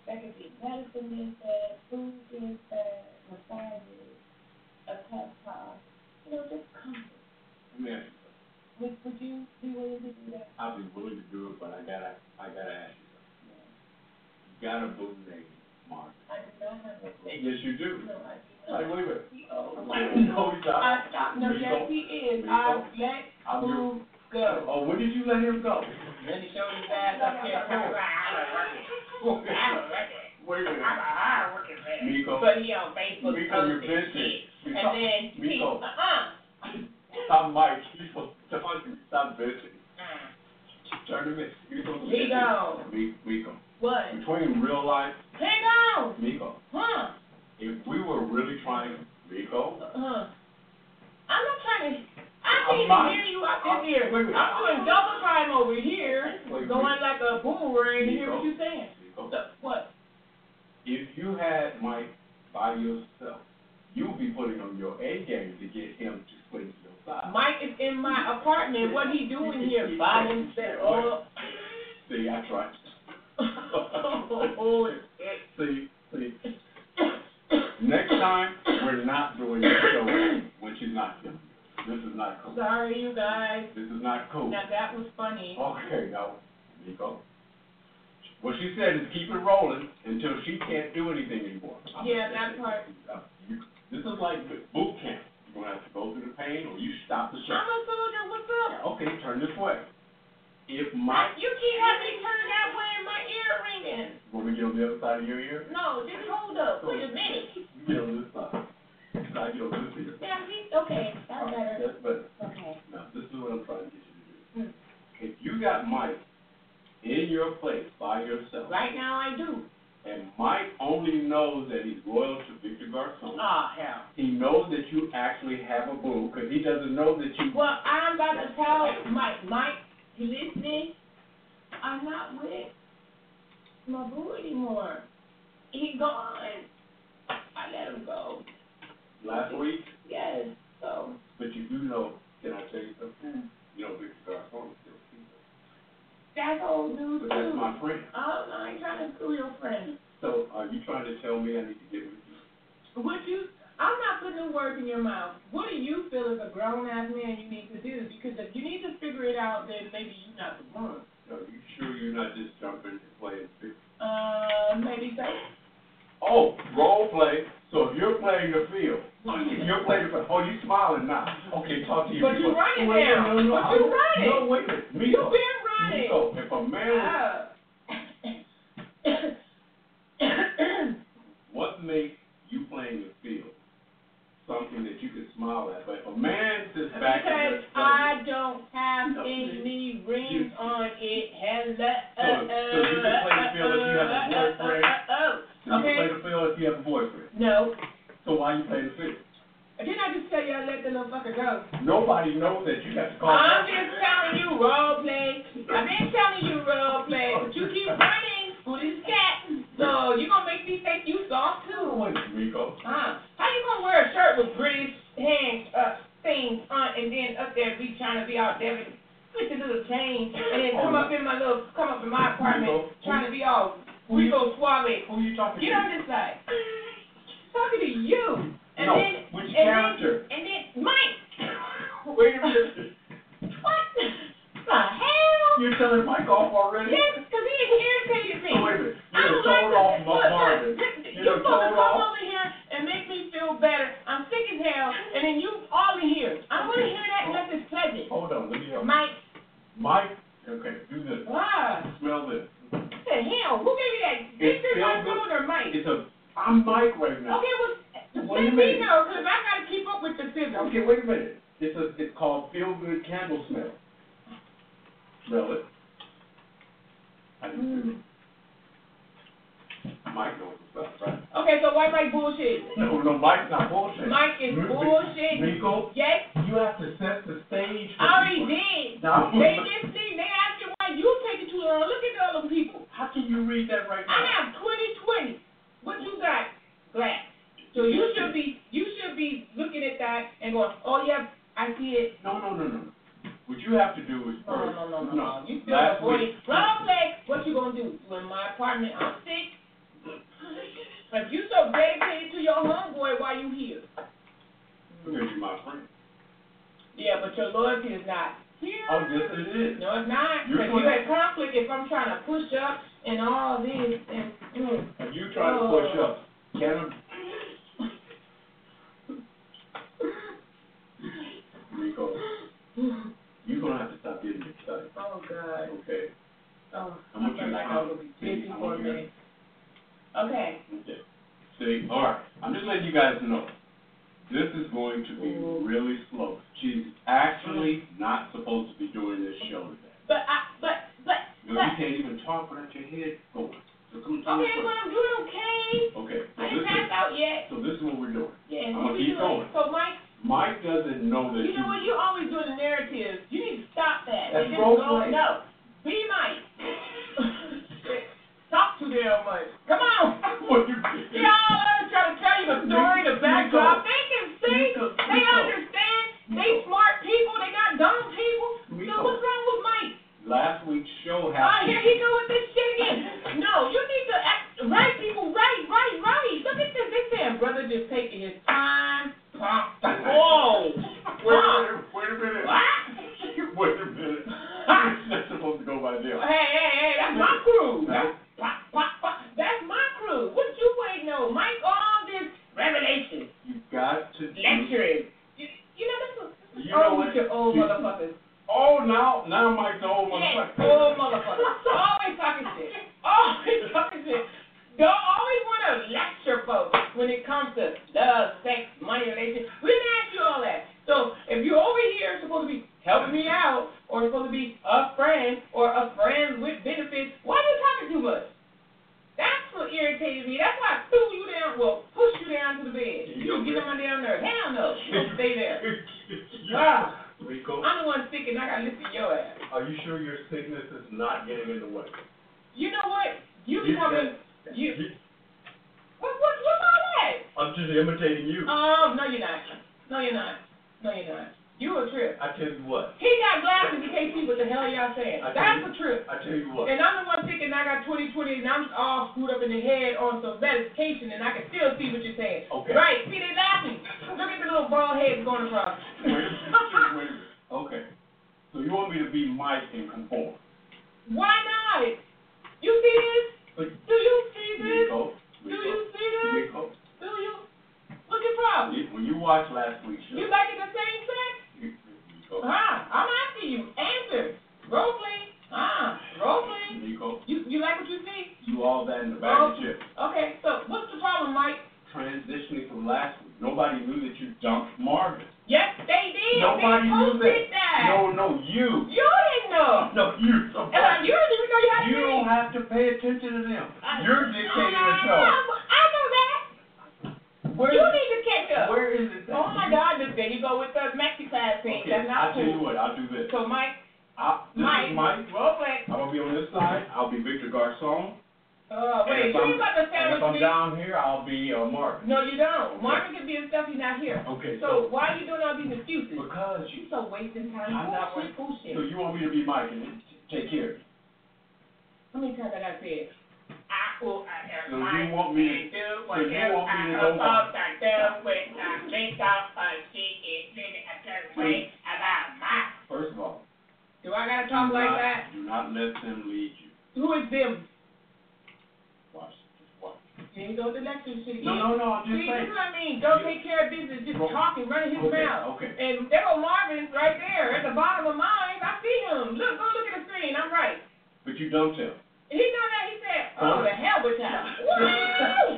That could be medicine is bad, food is bad, massages, a pep talk, you know, just comfort. Let me ask you something. Would, would you be willing to do that? I'll be willing to do it, but I gotta, I gotta ask you something. You got a boo name, Mark. I do not have a thing. Yes, you do. No, I do Hey, not. wait a minute. Oh, No, he's not. I stopped, no, yes, he is. I let I'm your- food go. Oh, when did you let him go? Then he showed his ass up there, talking about, I'm a working, I'm a working. Wait a I'm minute. a hard working man. Miko. But he on Facebook Miko, you're posting bitching. shit. You And talk- then he, Miko. uh-uh, Stop Mike, he's supposed to talk to you, stop bitching. uh, Turn to me. You're supposed to He bitch. gone. Mi- Miko. what? Between real life, Hang on, Miko, huh, if we were really trying, Miko, huh. I'm not trying to, I I'm can't even not- hear you up I'm- in here. wait a minute. I'm doing double time over here, Wait, going wait. like a boomerang to hear Miko. what you're saying. Miko, So, What? if you had Mike by yourself, you'd be putting on your A game to get him to swing to your side. Mike is in my apartment, what he here by himself? See, I tried. Oh, See, see, next time, we're not doing the show when she's not here. This is not cool. Sorry, you guys. This is not cool. Now that was funny. Okay, now, Nico. What she said is keep it rolling until she can't do anything anymore. I'm Yeah, gonna that say part. uh, you- This is like boot camp. You're gonna have to go through the pain or you stop the I'm show. a soldier, what's up? Okay, turn this way. If my, You keep having me turn that way and my ear ringing. want me to get on the other side of your ear? No, just hold up, wait a minute. You get on this side. I get on this ear. Now, see, okay, that's better. That's better. Okay. Now, this is what I'm trying to get you to do. Hmm. If you got Mike in your place by yourself, Right now I do. and Mike only knows that he's loyal to Victor Garcon, Ah, hell. he knows that you actually have a boo, because he doesn't know that you. Well, I'm about to tell Mike, Mike, you listening? I'm not with my boo anymore. He gone. I let him go. Last week, Yes, so. but you do know, can I tell you something? You know Victor Garcon is still single. That's old news But that's my friend. Oh, no, I ain't trying to screw your friend. So are you trying to tell me I need to get with you? Would you, I'm not putting the words in your mouth. What do you feel as a grown ass man you need to do? Because if you need to figure it out, then maybe you're not the one. Are you sure you're not just jumping and playing? Uh, maybe so. Oh, role play. So if you're playing the field, you're playing the field, oh, you smiling now. Okay, talk to you. But you before- running Wait, now. No, no, But you running. No, wait a minute. You've been running. Miko, if a man was, Ah. what makes you playing the field something that you can smile at? But if a man sits back and Because just I don't have No, any rings on it. Hello. So- so you can play the field if you have a boyfriend? Oh, you can play okay. the field if you have a boyfriend. No. So why you play the field? Didn't I just tell you I let the little fucker go? Nobody knows that you have to call. I'm just telling you role play. I've been telling you role play, but you keep running for this cat. So you gonna make me think you soft too. Wait, Miko. Huh? How you gonna wear a shirt with British hands, uh, things on, and then up there be trying to be all Devin with the little chain, and then come up in my little come up apartment Rico, who- trying to be all who you- Rico Suave. Who you talking Get to? Get on this side. Talking to you. And No, then, which and character? Then, and then Mike. Wait a minute. What the hell? You're telling Mike off already? Yes, because he irritated me. Oh, wait a minute. I You don't told like off Marvin. You You're supposed to come over here and make me feel better. I'm sick as hell, and then you all in here. I don't want to hear that unless it's pleasant. Hold on, let me help. Mike, Mike, okay, do this. ah, Smell this. what the hell? Who gave you that? It's This is my good. food or Mike? It's a, I'm Mike right now. Okay, well, Wait a let me minute. know, because I got to keep up with the sizzle. Okay, wait a minute. It's a, it's called Feel Good Candle Smell. Smell it. I do too. Mike knows what's up, right? Okay, so why Mike bullshit? No, no, Mike's not bullshit. Mike is Mi- bullshit. Miko, Yes, you have to set the stage for I already people. did. Now, They listening, they asking why you taking too long. Look at the other people. how can you read that right now? I have twenty twenty. What you got? Glass. So you should be you should be looking at that and going, Oh yeah, I see it. No, no, no, no. What you have to do is No, first. no, no, no, no. You still avoiding week- wrong. What you gonna do? You in my apartment, I'm sick. If you so dedicated to your homeboy, why you here? Because you're my friend. Yeah, but your loyalty is not here. Oh, yes, it is. No, it's not. Because you had conflict if I'm trying to push up and all this and mm. If you try to push up, can I? Rico, you're gonna have to stop getting excited, Oh God. okay? Oh, I'm I gonna like I mine. was gonna be busy for a minute. Okay. Okay. See, all right, I'm just letting you guys know, this is going to be really slow. She's actually not supposed to be doing this show today. But I, but, but, You know, you can't even talk without your head going. So come me okay, but. I'm doing okay. Okay, so I this didn't pass is, out yet. so this is what we're doing. Yeah, I'm what gonna keep doing? going. So Mike, Mike doesn't know that you know what? You always do the narrative. You need to stop that. That's just role play. No, be Mike. Too damn much. Come on. What you See all others trying to tell you the story, the backdrop. They can see. They understand. They smart people. They not dumb people. So what's wrong with Mike? Last week's show Oh, happened. here he go with this shit again. No, you need to act right, people. Right, right, right. Look at this. They saying brother just taking his time. Whoa. Wait a minute, wait a minute. What? Wait a minute. Not supposed to go by them. Hey, hey, hey, that's my crew. That's, pop, pop, pop. that's my crew. What you waiting on? Mike, all this revelation, You got to do. lecturing. You, you know, this is You know oh, what? with your old You- motherfuckers. Oh, now, now Mike's the old Yes, motherfucker. old motherfuckers. Always talking shit. Always talking shit. Don't always want to lecture folks when it comes to love, sex, money, relationship. We didn't ask you all that. So if you're over here supposed to be helping me out, or supposed to be a friend, or a friend with benefits, why are you talking too much? That's what irritated me. That's why I threw you down, well, pushed you down to the bed. You just get on my damn nerves. Hell no. You don't stay there. Ah, Rico, I'm the one sick and I got to listen to your ass. are you sure your sickness is not getting in the way? You know what? You You- becoming you. you- What what what's all that? I'm just imitating you. Um, no you're not. No you're not. No you're not. You a trip. I tell you what, He got glasses. He can't see what the hell y'all saying. That's tell a trip. I tell you what. And I'm the one thinking I got 2020 and I'm all screwed up in the head on some medication and I can still see what you're saying. Okay. Right. See, they laughing. Look at the little bald heads going across. Wait a minute, wait. Okay. So you want me to be Mike and conform? Why not? You see this? But Do you see this? Rico, Do you see this? Rico, Do you? What's your problem? when you watch last week's show, You like it the same sex? Ah, I'm asking you. Answer. Role play. Ah, role play. Rico, You you like what you see? you all that in the of chips. Okay, so what's the problem, Mike? Transitioning from last week, nobody knew that you dumped Marvin. Yes, they did. Nobody they knew that. that. No, no, you. You didn't know. No, you. Uh, you didn't even know you had You to don't have to pay attention to them. You're dictating the I show. know that. Where, You need to catch up. where is it? Oh my God, there you go with the Maxi class thing. Okay, That's I'll not tell you cool. what, I'll do this. So Mike, I, this Mike, is Mike. play. I'm gonna be on this side. I'll be Victor Garcon. Uh, wait, if you about to And sandwich if I'm me. down here, I'll be uh, Marvin. No, you don't. Marvin can be in stuff he's not here. Okay, So so why are you doing all these excuses? because you, You so wasting time. I'm not Bullshit, bullshit. so you want me to be Mike and take care. How many times I gotta say it? I will, I So you want me to- do so you want me to I go am supposed do with the makeup of she is feeling a certain way about my. First of all, Do I gotta talk like not- that? Do not let them lead you. Who is them? Watch, just watch. Here you go, the lecture shit again. No, no, no, I'm just See, this saying. is what I mean, don't take care of business, just Well, talking, running his Okay, mouth. okay. And there go Marvin right there at the bottom of mine. I see him. Look, go look at the screen. I'm right. But you don't tell. He done that. He said, "Oh, the hell with that."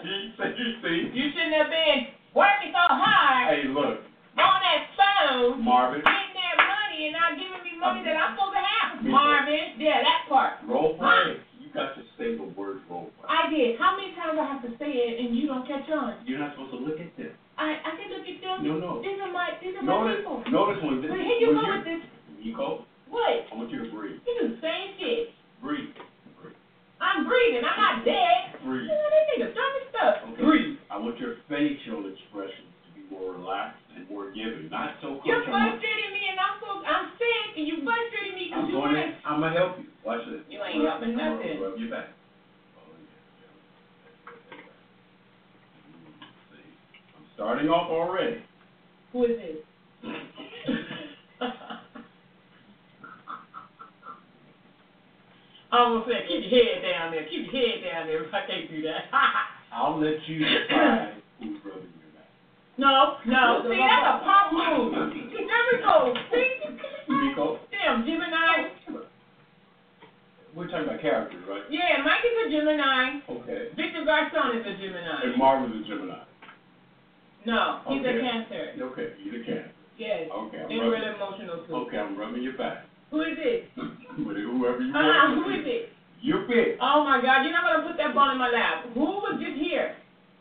You see, you see? You shouldn't have been working so hard Hey, look, on that phone, Marvin, getting that money, and not giving me money that I'm supposed to have. Marvin, yeah, that part. role play. You got to say the word role play. I did. How many times I have to say it and you don't catch on? You're not supposed to look at them. I I can look at them. No, no. These are my these are my Notice, people. notice when this, But here you go with this. Nico, What? I want you to breathe. You do the same shit. Breathe. I'm breathing. I'm not dead. Breathe. You know, they think the dumbest stuff. Okay. Breathe. I want your facial expressions to be more relaxed and more giving, not so You're frustrating me, and I'm so I'm sick, and you're frustrating me because I'm you going want to, I'm gonna help you. Watch this. You ain't helping I'm gonna nothing. Rub your back. Oh, yeah. See. I'm starting off already. Who is this? I almost said, keep your head down there. Keep your head down there. I can't do that. I'll let you decide who's rubbing your back. no, no. See, that's a pop move. There we go. See? Nico, Damn, Gemini. we're talking about characters, right? Yeah, Mike is a Gemini. Okay. Victor Garcon is a Gemini. And Marvin's a Gemini. No, he's a Okay. Cancer. Okay, you the can. Yes. Okay, I'm And rubbing. really emotional too. Okay, I'm rubbing your back. Who is it? Whoever you Uh-uh, who is it? You pick. Uh-huh, oh my God, you're not gonna put that ball in my lap. Who was just here?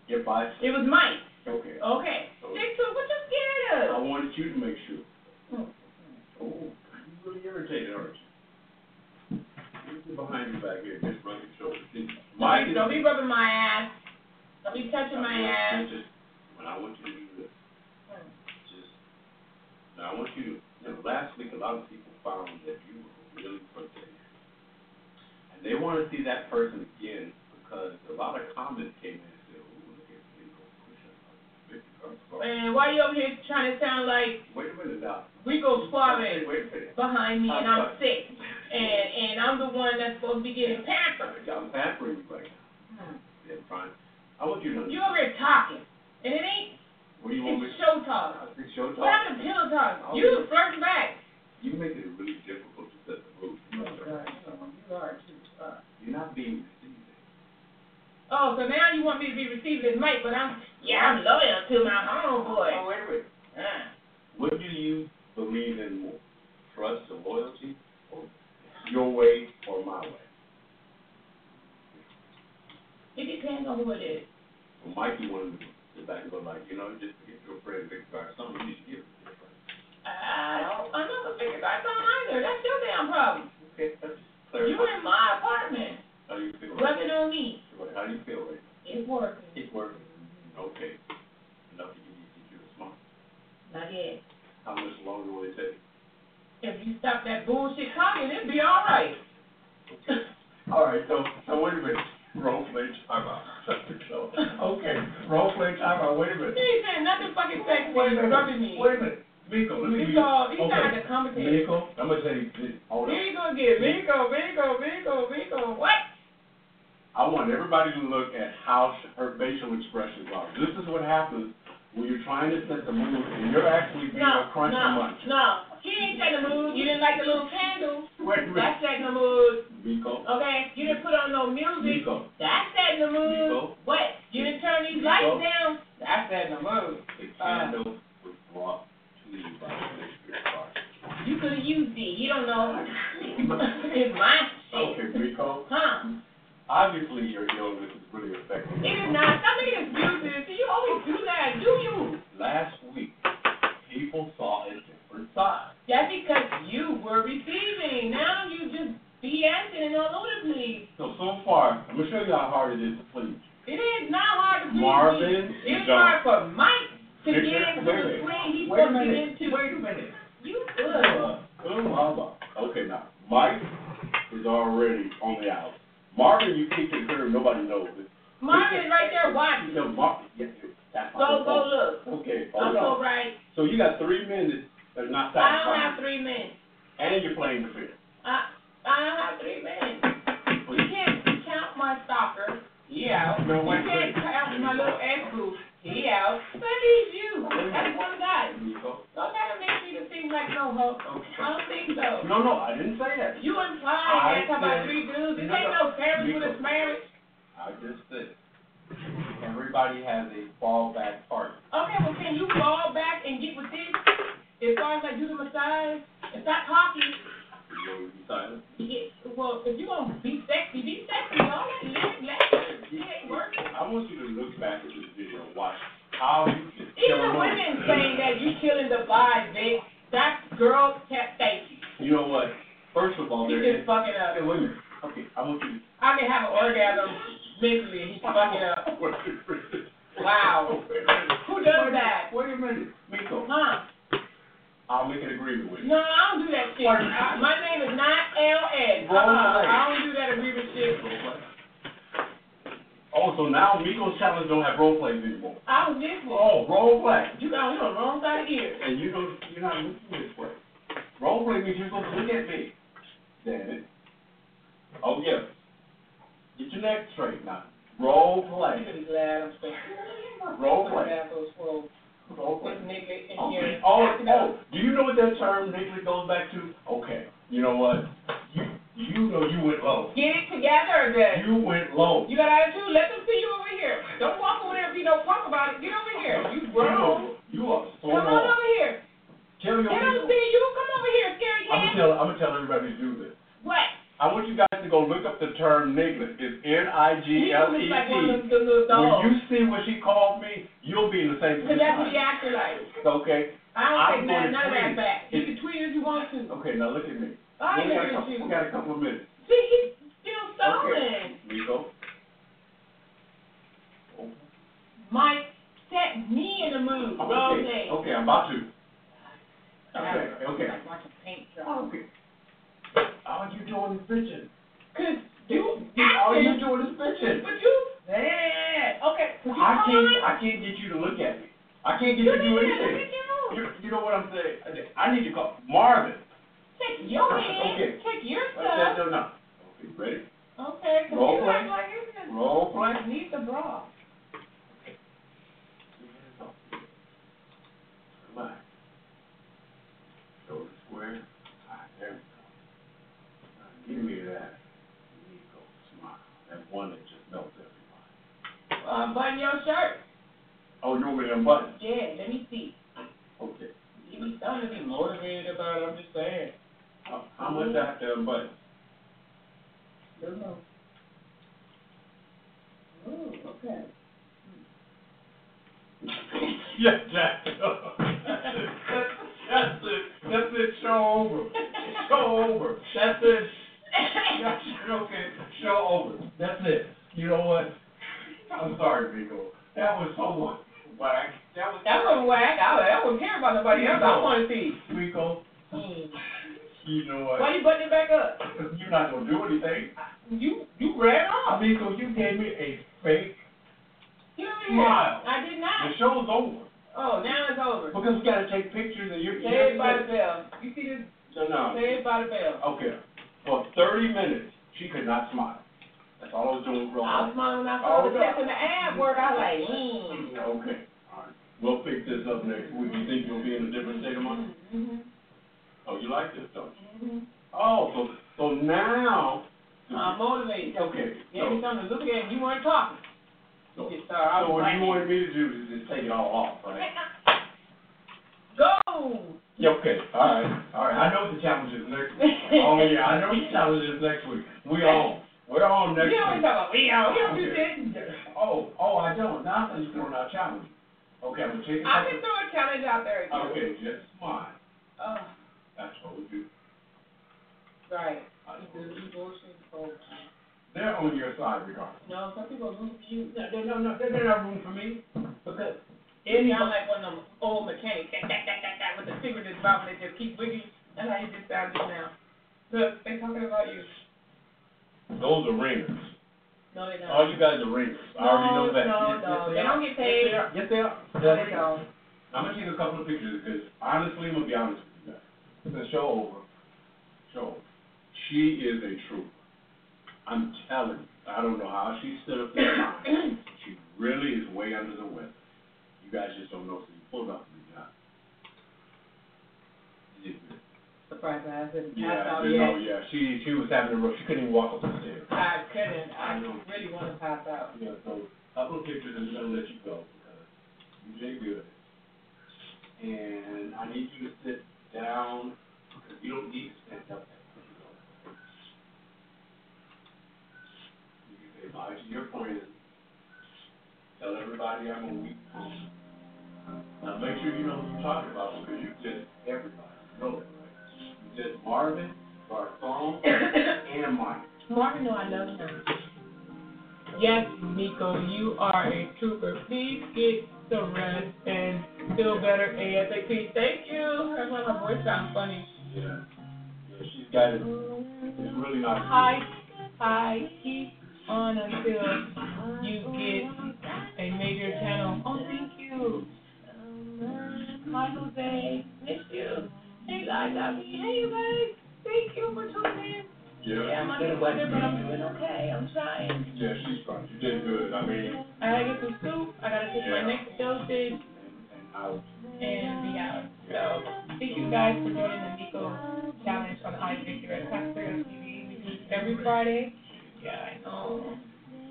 If I. It was Mike. Okay. Okay. Stick to. What you scared of. I wanted you to make sure. Hmm. Oh, you really irritated, aren't you? Behind your back here, just rub your shoulders. Mike. Don't be rubbing my ass. Don't be touching my ass. Just, when I want you to do this, hmm. just, now I want you to, you know, last week a lot of people found that you were really frustrated. And they want to see that person again because a lot of comments came in and said, ooh, look at Rico pushing up. Man, why you over here trying to sound like Wait a minute now. Rico Suave Wait, wait a minute. behind me and I'm sick? And and I'm the one that's supposed to be getting pampered. I'm pampering you right now. Hmm. Yeah, fine. I want you to. You over here talking. And it ain't, What do you want me it's show talk. It's show What happened to pillow talk? You flirting back. You make it really difficult to set the mood. Oh, God, you are too. Uh, You're not being received. Oh, so now you want me to be received as Mike, but I'm, yeah, I'm loyal to my homeboy. Oh, wait a minute. What do you believe in more? Trust and loyalty, or your way or my way? It depends on who it is. Well, Mikey wanted to sit back and go like, you know, just to get your friend Victor Garcon, you should give it to your friend. I don't, I'm not gonna figure that out either. That's your damn problem. Okay, that's just You in my apartment, How do you feel? rub Right? it on me. How do you feel right? It's working. It's working. Okay. Enough to you, get you a smart. Not yet. How much longer will it take? If you stop that bullshit talking, it'll be all right. All right, so, so wait a minute. Role play time out. Okay, role play time out, wait a He minute. ain't saying nothing fucking sexy. Wait a minute, wait a minute. Miko, let me. All, he's okay. trying to commentate. Miko, I'm gonna tell you, this. hold on. Gonna get Rico, Rico, Rico, Rico. What? I want everybody to look at how her facial expressions are. This is what happens when you're trying to set the mood and you're actually being No, a crunchy no, munch. no. He ain't setting the mood. You didn't like the little candle. Wait minute. That's setting the mood. Miko, Okay? You didn't put on no music. Miko, That's setting the mood. Nico. What? You didn't turn these Nico. lights down. That's setting the mood. the candle was brought to you by the Holy Spirit. Christ. You could have used it. You don't know. it's my shit. Okay, Miko, Huh? obviously your illness is really affecting It you. is not. Stop making excuses. See, you always do that. Do you? Last week, people saw a different side. That's because you were receiving. Now you just BSing and all over the place. So, so far, I'm gonna show you how hard it is to please. It is not hard to please Marvin, me. It's hard for Mike to get into the swing he's Wait a supposed to get minute, into. wait a minute. You good. Uh, oh, how about- Okay, now, Mike is already on the out. Marvin, you kicked it clear, nobody knows it. Marvin's right there watching. No, Mar, yes, that's my Go, go fault. look. Okay, I'm hold so on. right. So you got three minutes that's not I don't have three minutes. and you're playing the field. I, I don't have three minutes. You can't count my stalker. Yeah. No, You wait, can't wait. count my little ex boo. He out. But he's you. That's one guy. Nico. Don't try to make me to seem no. I don't think so. No, no, I didn't say that. You implied that talking about three dudes. This ain't no. family with a marriage. I just said, everybody has a fallback partner. Okay, well, can you fall back and get with this? As far as like do the massage and stop talking. You know, you. Yeah, well, if you gonna be sexy, be sexy. All that lip laughing, it ain't working. I want you to look back at this video and watch how you can Even kill the a women saying that you killing the vibe, Vic. That girl kept thank you. Know what? First of all, He there just is. fucking up. Hey, wait a minute. Okay, I want you to. I can have an orgasm mentally and he's fucking up. Wow. Who does that? Wait a minute, Miko. Huh? I'll make an agreement with you. No, I don't do that shit. I, uh, my name is not L.N. Wrong Uh-uh. I don't do that agreement shit. Oh, so now Miko's challenge don't have role plays anymore. I was listening. Oh, role play. You got you on the wrong side of ear. And you don't, you're not looking this way. Role play means you're supposed to look at me. Damn it. Oh, yeah. Get your neck straight now. Role play. I'm glad I'm straight. Role play. back was full. Role This play. nigga in Okay. here. Oh, oh, do you know what that term Nicholas goes back to? Okay, you know what? You, you know you went low. Get it together, then. You went low. You got attitude? Let them see you over here. Don't walk over there and be no punk about it. Get over here. You grown. You are so Come on over here. Tell They don't see you. Come over here, scary I'm gonna tell, I'm gonna tell everybody to do this. What? I want you guys to go look up the term. It's N-I-G-L-E-T. He looks like one of them little When you see what she called me, you'll be in the same position. Because that's what he acted like. Okay? I don't I'm take none, none of that back. You can tweet if you want to. Okay, now look at me. I We got couple, we got a couple of minutes. See, he's still stalling. stolen. Nico? Mike set me in the mood. Okay, okay, I'm about to. Okay, okay. Like watching paint dry. Oh, okay. All you doing is bitching. Cause you All you doing is bitching. but you bad. Okay, you I can't, on? I can't get you to look at me. I can't get You you to do anything. you. You, you know what I'm saying? I need to call Marvin. Take your hand. Okay. Take your stuff. no, no. Okay, ready? Okay, Role you play. act like it's just Role play. need the bra. Come on. Shoulder square. Ah, there we go. Now, give me that. Nico smile. That one that just melts everybody. Uh, button your shirt. Oh, you want me to unbutton? Yeah, let me see. Okay. Give me something to be motivated about. I'm just saying. How, how much I have to unbutton? Don't know. Oh, okay. Yeah, Jack. That's it. That's it. That's it. Show over. Show over. That's it. That's it. Okay. Show over. That's it. You know what? I'm sorry, Rico. That was so whack. That was That wasn't whack. I, I wouldn't care about nobody else. I want to see. Rico. You know what? Why you button it back up? You're not gonna do anything. You you ran off. Rico, you gave me a fake. Smile. I did not. The show's over Oh, now it's over. because we gotta take pictures and you're. Say it by the bell. You see this? No, no. Say it by the bell. Okay. For thirty minutes, she could not smile. That's all I was doing wrong. I was smiling when I saw the Oh, in the ad work. I was like, mm. Okay. All right. We'll fix this up next week. You think you'll be in a different state of mind? Mm-hmm. Oh, you like this, don't you? Mm-hmm. Oh, so so now. I'm motivated. Okay. Gave me So, something to look at and you weren't talking. so. I so what you wanted me to do is just take it all off, right? Go! Yeah, okay. All right. All right. I know what the challenge is next week. oh yeah, I know what the challenge is next week. We on. We're on next You always talk about we out. You don't do Oh, oh, I don't. Now I thought you throwing out challenge. Okay, I'm gonna take it. I can throw a challenge out there again. Okay, just smile. Oh, That's what we do. right. I You bullshit folks. They're on your side regardless. No, some people root for you. No, no, no, they're they're not rooting for me because You any. sound like one of them old mechanics, that, that, that, that, that, with the finger in his mouth and they just keep wiggling. That's how you just sound just now. Look, they talking about you. Those are ringers. No, they don't. All you guys are ringers. I already know that. No, Yes, no, yes, they don't get paid. Yes, they are. Yes, they are. No, they don't. I'm gonna take a couple of pictures because honestly, I'm gonna be honest with you. The show over. Show. over. She is a trooper. I'm telling you, I don't know how she stood up there. she really is way under the weather. You guys just don't know. So you pulled up and you got. You did good. Surprised I haven't passed Yeah, out you know, yet. yeah. She she was having a rough. She couldn't even walk up the stairs. I couldn't, I really wanna pass out. Yeah, so a couple of pictures and I'll let you go because you did good. And I need you to sit down you don't need to stand up. You can say bye to your friends. Tell everybody I'm a weak person. Now make sure you know who you're talking about because you did everybody. You know that, right? You did Marvin, Garcon, and Mike. Marvin, know I love him. Yes, Nico, you are a trooper. Please get some rest and feel better ASAP. Thank you. That's why my voice sounds funny. Yeah. Yeah, she's got it. It's really not. Hi, hi, keep on until you get a major channel. Oh, thank you. Hi, Jose. Miss you. Hey, guys, I mean, hey, you guys. Thank you for tuning in. Yeah, I'm under the weather, but I'm doing okay. I'm trying. Yeah, she's fine. She did good. I mean, I gotta get some soup. I gotta take my next dosage and out. and be out. So, thank you guys for joining the Nico Challenge on iVictor at Pastor TV. We do this every Friday. Yeah, I know.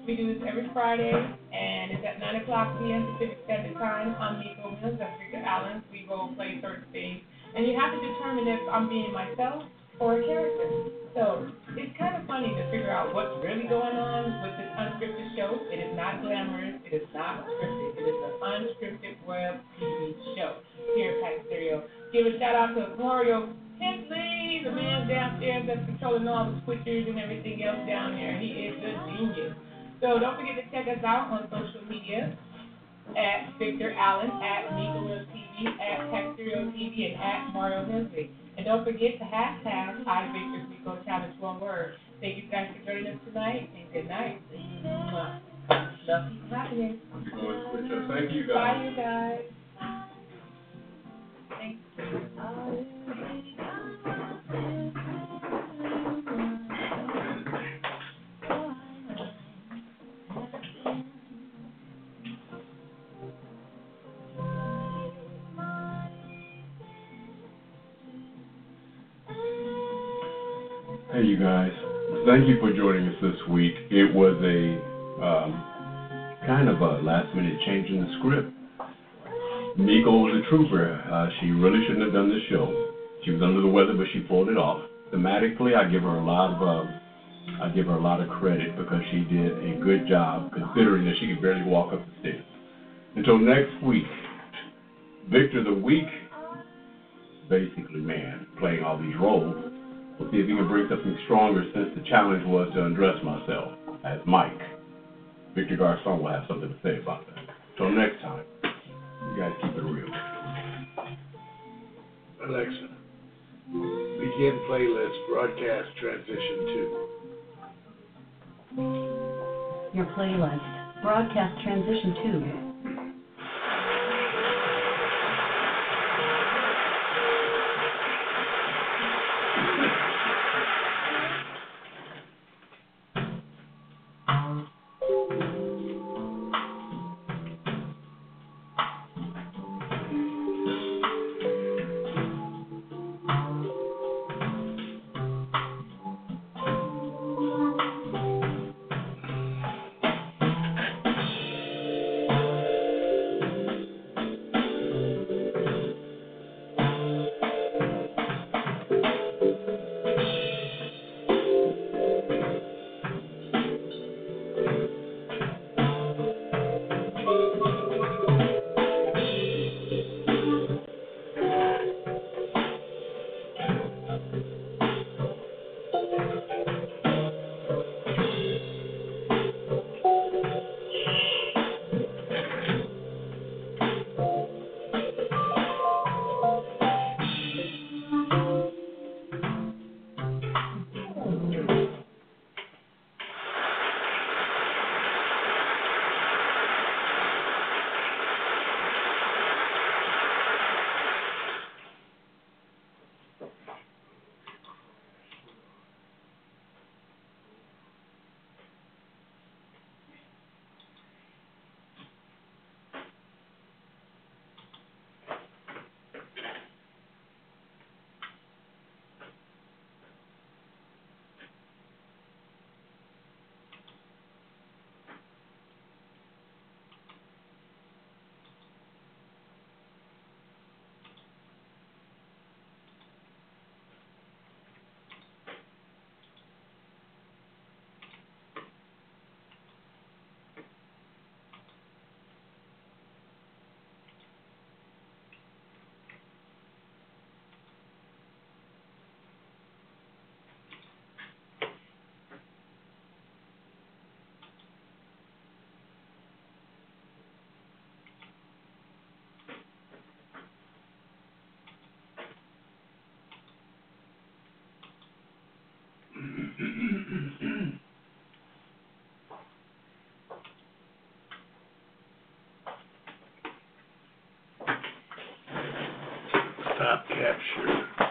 We do this every Friday, and it's at 9 o'clock p.m. Pacific Standard Time. I'm Nico Mills. That's Victor Allen. We role play certain things. And you have to determine if I'm being myself or a character. So it's kind of funny to figure out what's really going on with this unscripted show. It is not glamorous. It is not scripted. It is an unscripted web TV show here at Pack Stereo. Give a shout out to Mario Hensley, the man downstairs that's controlling all the switchers and everything else down there. He is a genius. So don't forget to check us out on social media at Victor Allen, at Nico Mills TV, at Pack Stereo TV, and at Mario Hensley. And don't forget to hashtag iVictor's Nico Challenge one word. Thank you guys for joining us tonight, and good night. Mwah. Love happening. You're going to switch up. Thank you guys. Bye, you guys. Thanks. Hey, you guys. Thank you for joining us this week. It was a um, kind of a last minute change in the script. Nico was a trooper. Uh, she really shouldn't have done this show. She was under the weather, but she pulled it off. Thematically, I give her a lot of uh, I give her a lot of credit because she did a good job, considering that she could barely walk up the stairs. Until next week, Victor the Weak, basically man, playing all these roles. We'll see if he can bring something stronger since the challenge was to undress myself as Mike. Victor Garcon will have something to say about that. Till next time, you guys keep it real. Alexa, begin playlist broadcast transition two. Your playlist. Broadcast transition 2. Capture. Capture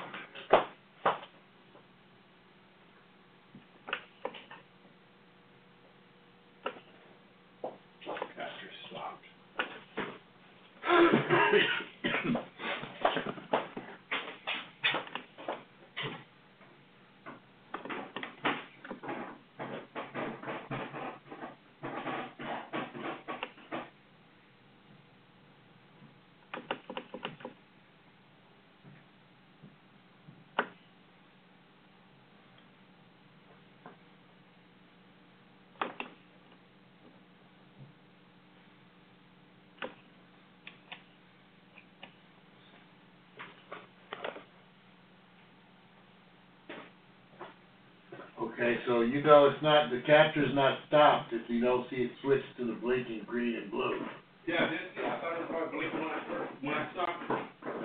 so you know it's not, the capture's not stopped if you don't see it switch to the blinking green and blue. Yeah, it is, yeah, I thought it was probably blinking when I first, when I stopped.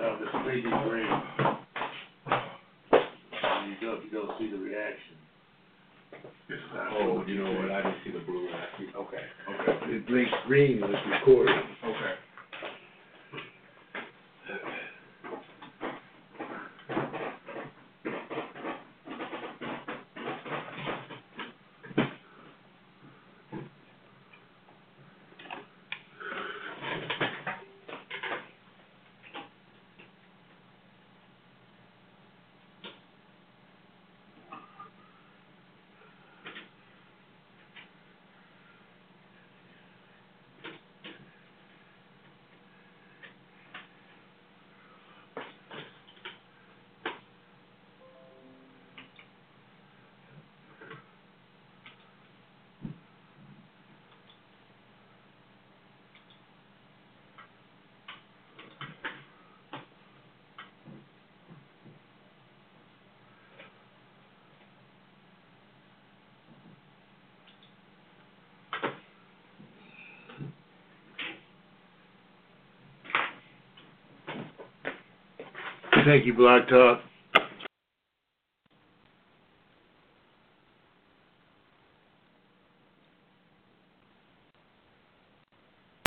No, the blinking green. And you don't, you don't see the reaction. Oh, you know what, I didn't see the blue one, okay, okay. It blinks green when it's recording. Thank you, Blog Talk.